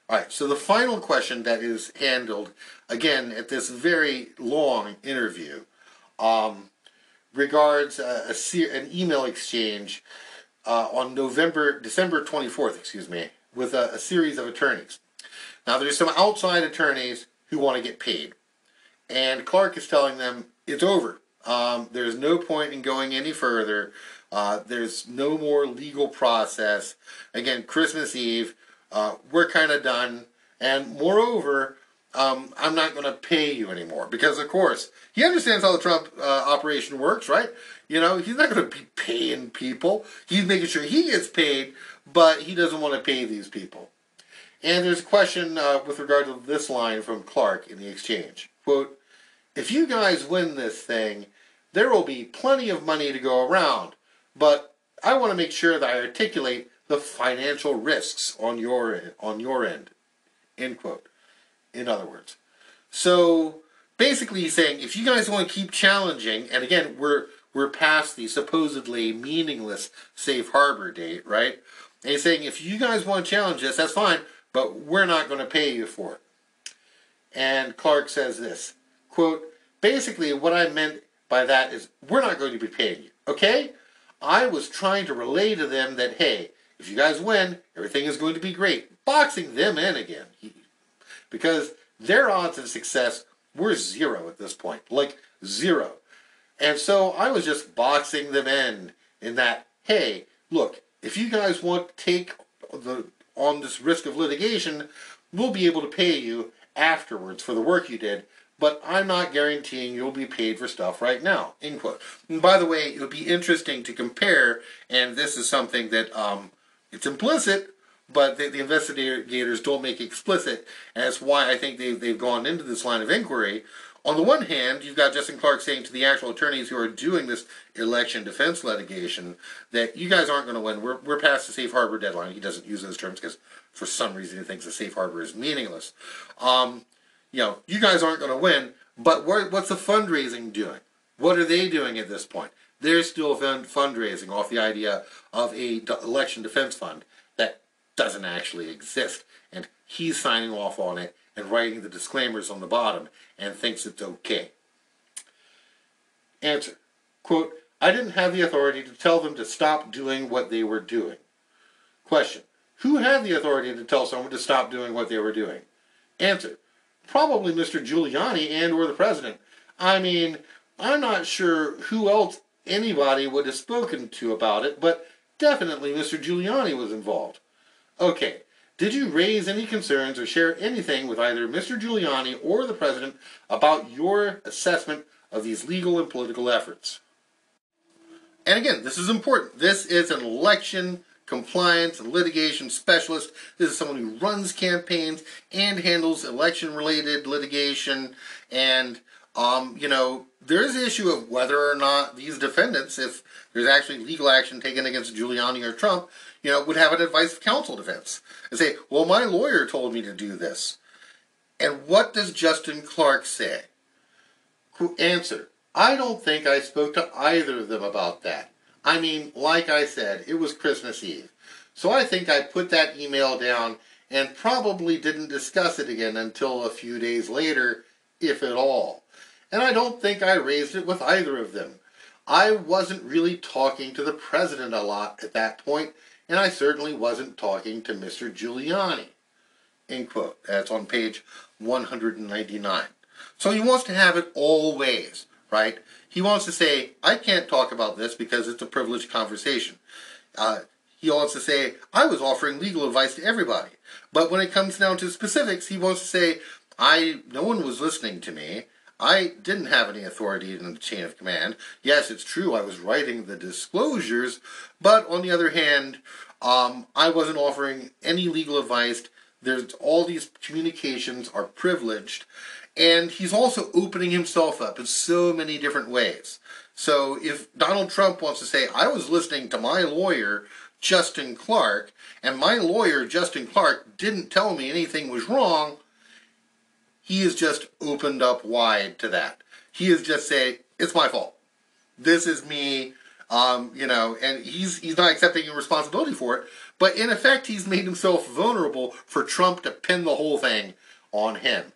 All right, so the final question that is handled, again, at this very long interview, um, regards a, a, an email exchange uh, on November, December 24th, excuse me, with a, a series of attorneys. Now, there's some outside attorneys who want to get paid. And Clark is telling them it's over. Um, there's no point in going any further. Uh, there's no more legal process. Again, Christmas Eve, uh, we're kind of done. And moreover, um, I'm not going to pay you anymore. Because, of course, he understands how the Trump uh, operation works, right? You know, he's not going to be paying people. He's making sure he gets paid, but he doesn't want to pay these people. And there's a question uh, with regard to this line from Clark in the exchange. Quote, if you guys win this thing, there will be plenty of money to go around, but I want to make sure that I articulate the financial risks on your on your end. End quote. In other words. So basically he's saying if you guys want to keep challenging, and again we're we're past the supposedly meaningless safe harbor date, right? And he's saying if you guys want to challenge us, that's fine, but we're not going to pay you for it. And Clark says this, quote, basically what I meant by that is we're not going to be paying you, okay? I was trying to relay to them that, hey, if you guys win, everything is going to be great. Boxing them in again. Because their odds of success were zero at this point. Like, zero. And so I was just boxing them in, in that, hey, look, if you guys want to take the on this risk of litigation, we'll be able to pay you afterwards for the work you did, but I'm not guaranteeing you'll be paid for stuff right now. End quote. And by the way, it would be interesting to compare, and this is something that um, it's implicit, but the, the, investigators don't make explicit, and that's why I think they've, they've gone into this line of inquiry. On the one hand, you've got Justin Clark saying to the actual attorneys who are doing this election defense litigation that you guys aren't going to win. We're, we're past the safe harbor deadline. He doesn't use those terms because for some reason he thinks the safe harbor is meaningless. Um, you know, you guys aren't going to win, but what's the fundraising doing? What are they doing at this point? They're still fundraising off the idea of a election defense fund that doesn't actually exist. And he's signing off on it and writing the disclaimers on the bottom and thinks it's okay. Answer. Quote, I didn't have the authority to tell them to stop doing what they were doing. Question. Who had the authority to tell someone to stop doing what they were doing? Answer probably Mr. Giuliani and or the president. I mean, I'm not sure who else anybody would have spoken to about it, but definitely Mr. Giuliani was involved. Okay, did you raise any concerns or share anything with either Mr. Giuliani or the president about your assessment of these legal and political efforts? And again, this is important. This is an election compliance and litigation specialist. This is someone who runs campaigns and handles election related litigation. And, um, you know, there is the issue of whether or not these defendants, if there's actually legal action taken against Giuliani or Trump, you know, would have an advice of counsel defense and say, well, my lawyer told me to do this. And what does Justin Clark say? Answer, I don't think I spoke to either of them about that. I mean, like I said, it was Christmas Eve. So I think I put that email down and probably didn't discuss it again until a few days later, if at all. And I don't think I raised it with either of them. I wasn't really talking to the president a lot at that point, and I certainly wasn't talking to Mr. Giuliani. End quote. That's on page 199. So he wants to have it all ways, right? He wants to say, I can't talk about this because it's a privileged conversation. Uh, he wants to say, I was offering legal advice to everybody. But when it comes down to specifics, he wants to say, I no one was listening to me. I didn't have any authority in the chain of command. Yes, it's true, I was writing the disclosures, but on the other hand, um, I wasn't offering any legal advice. There's all these communications are privileged, and he's also opening himself up in so many different ways. So if Donald Trump wants to say, I was listening to my lawyer, Justin Clark, and my lawyer, Justin Clark, didn't tell me anything was wrong, he has just opened up wide to that. He has just said, it's my fault. This is me, um, you know, and he's he's not accepting any responsibility for it. But in effect, he's made himself vulnerable for Trump to pin the whole thing on him.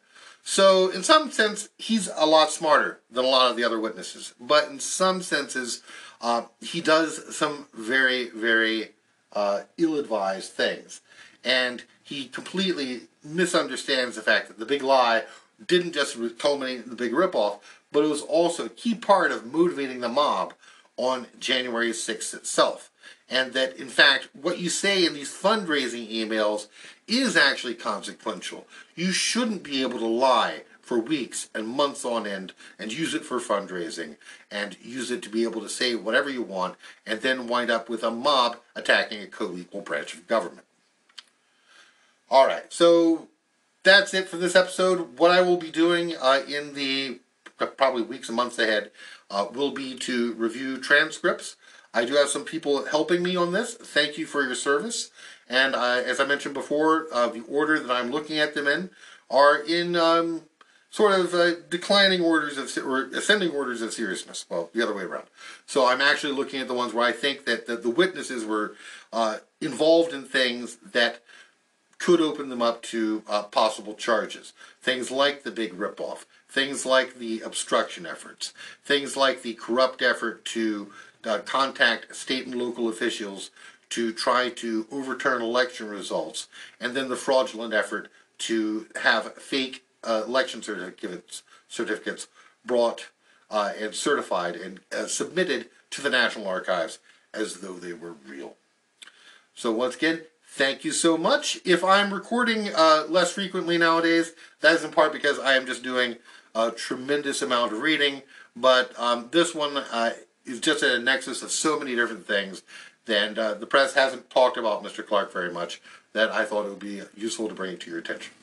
So, in some sense, he's a lot smarter than a lot of the other witnesses. But in some senses, uh, he does some very, very uh, ill advised things. And he completely misunderstands the fact that the big lie didn't just culminate in the big ripoff, but it was also a key part of motivating the mob on January 6th itself. And that, in fact, what you say in these fundraising emails is actually consequential. You shouldn't be able to lie for weeks and months on end and use it for fundraising and use it to be able to say whatever you want and then wind up with a mob attacking a co-equal branch of government. All right, so that's it for this episode. What I will be doing uh, in the probably weeks and months ahead uh, will be to review transcripts. I do have some people helping me on this. Thank you for your service. And as I mentioned before, uh, the order that I'm looking at them in are in um, sort of uh, declining orders of or ascending orders of seriousness. Well, the other way around. So I'm actually looking at the ones where I think that, that the witnesses were uh, involved in things that could open them up to uh, possible charges. Things like the big ripoff, things like the obstruction efforts, things like the corrupt effort to uh, contact state and local officials to try to overturn election results, and then the fraudulent effort to have fake uh, election certificates, certificates brought uh, and certified and uh, submitted to the National Archives as though they were real. So once again, thank you so much. If I'm recording uh, less frequently nowadays, that is in part because I am just doing a tremendous amount of reading, but um, this one is just at a nexus of so many different things. And uh, the press hasn't talked about Mr. Clark very much that I thought it would be useful to bring it to your attention.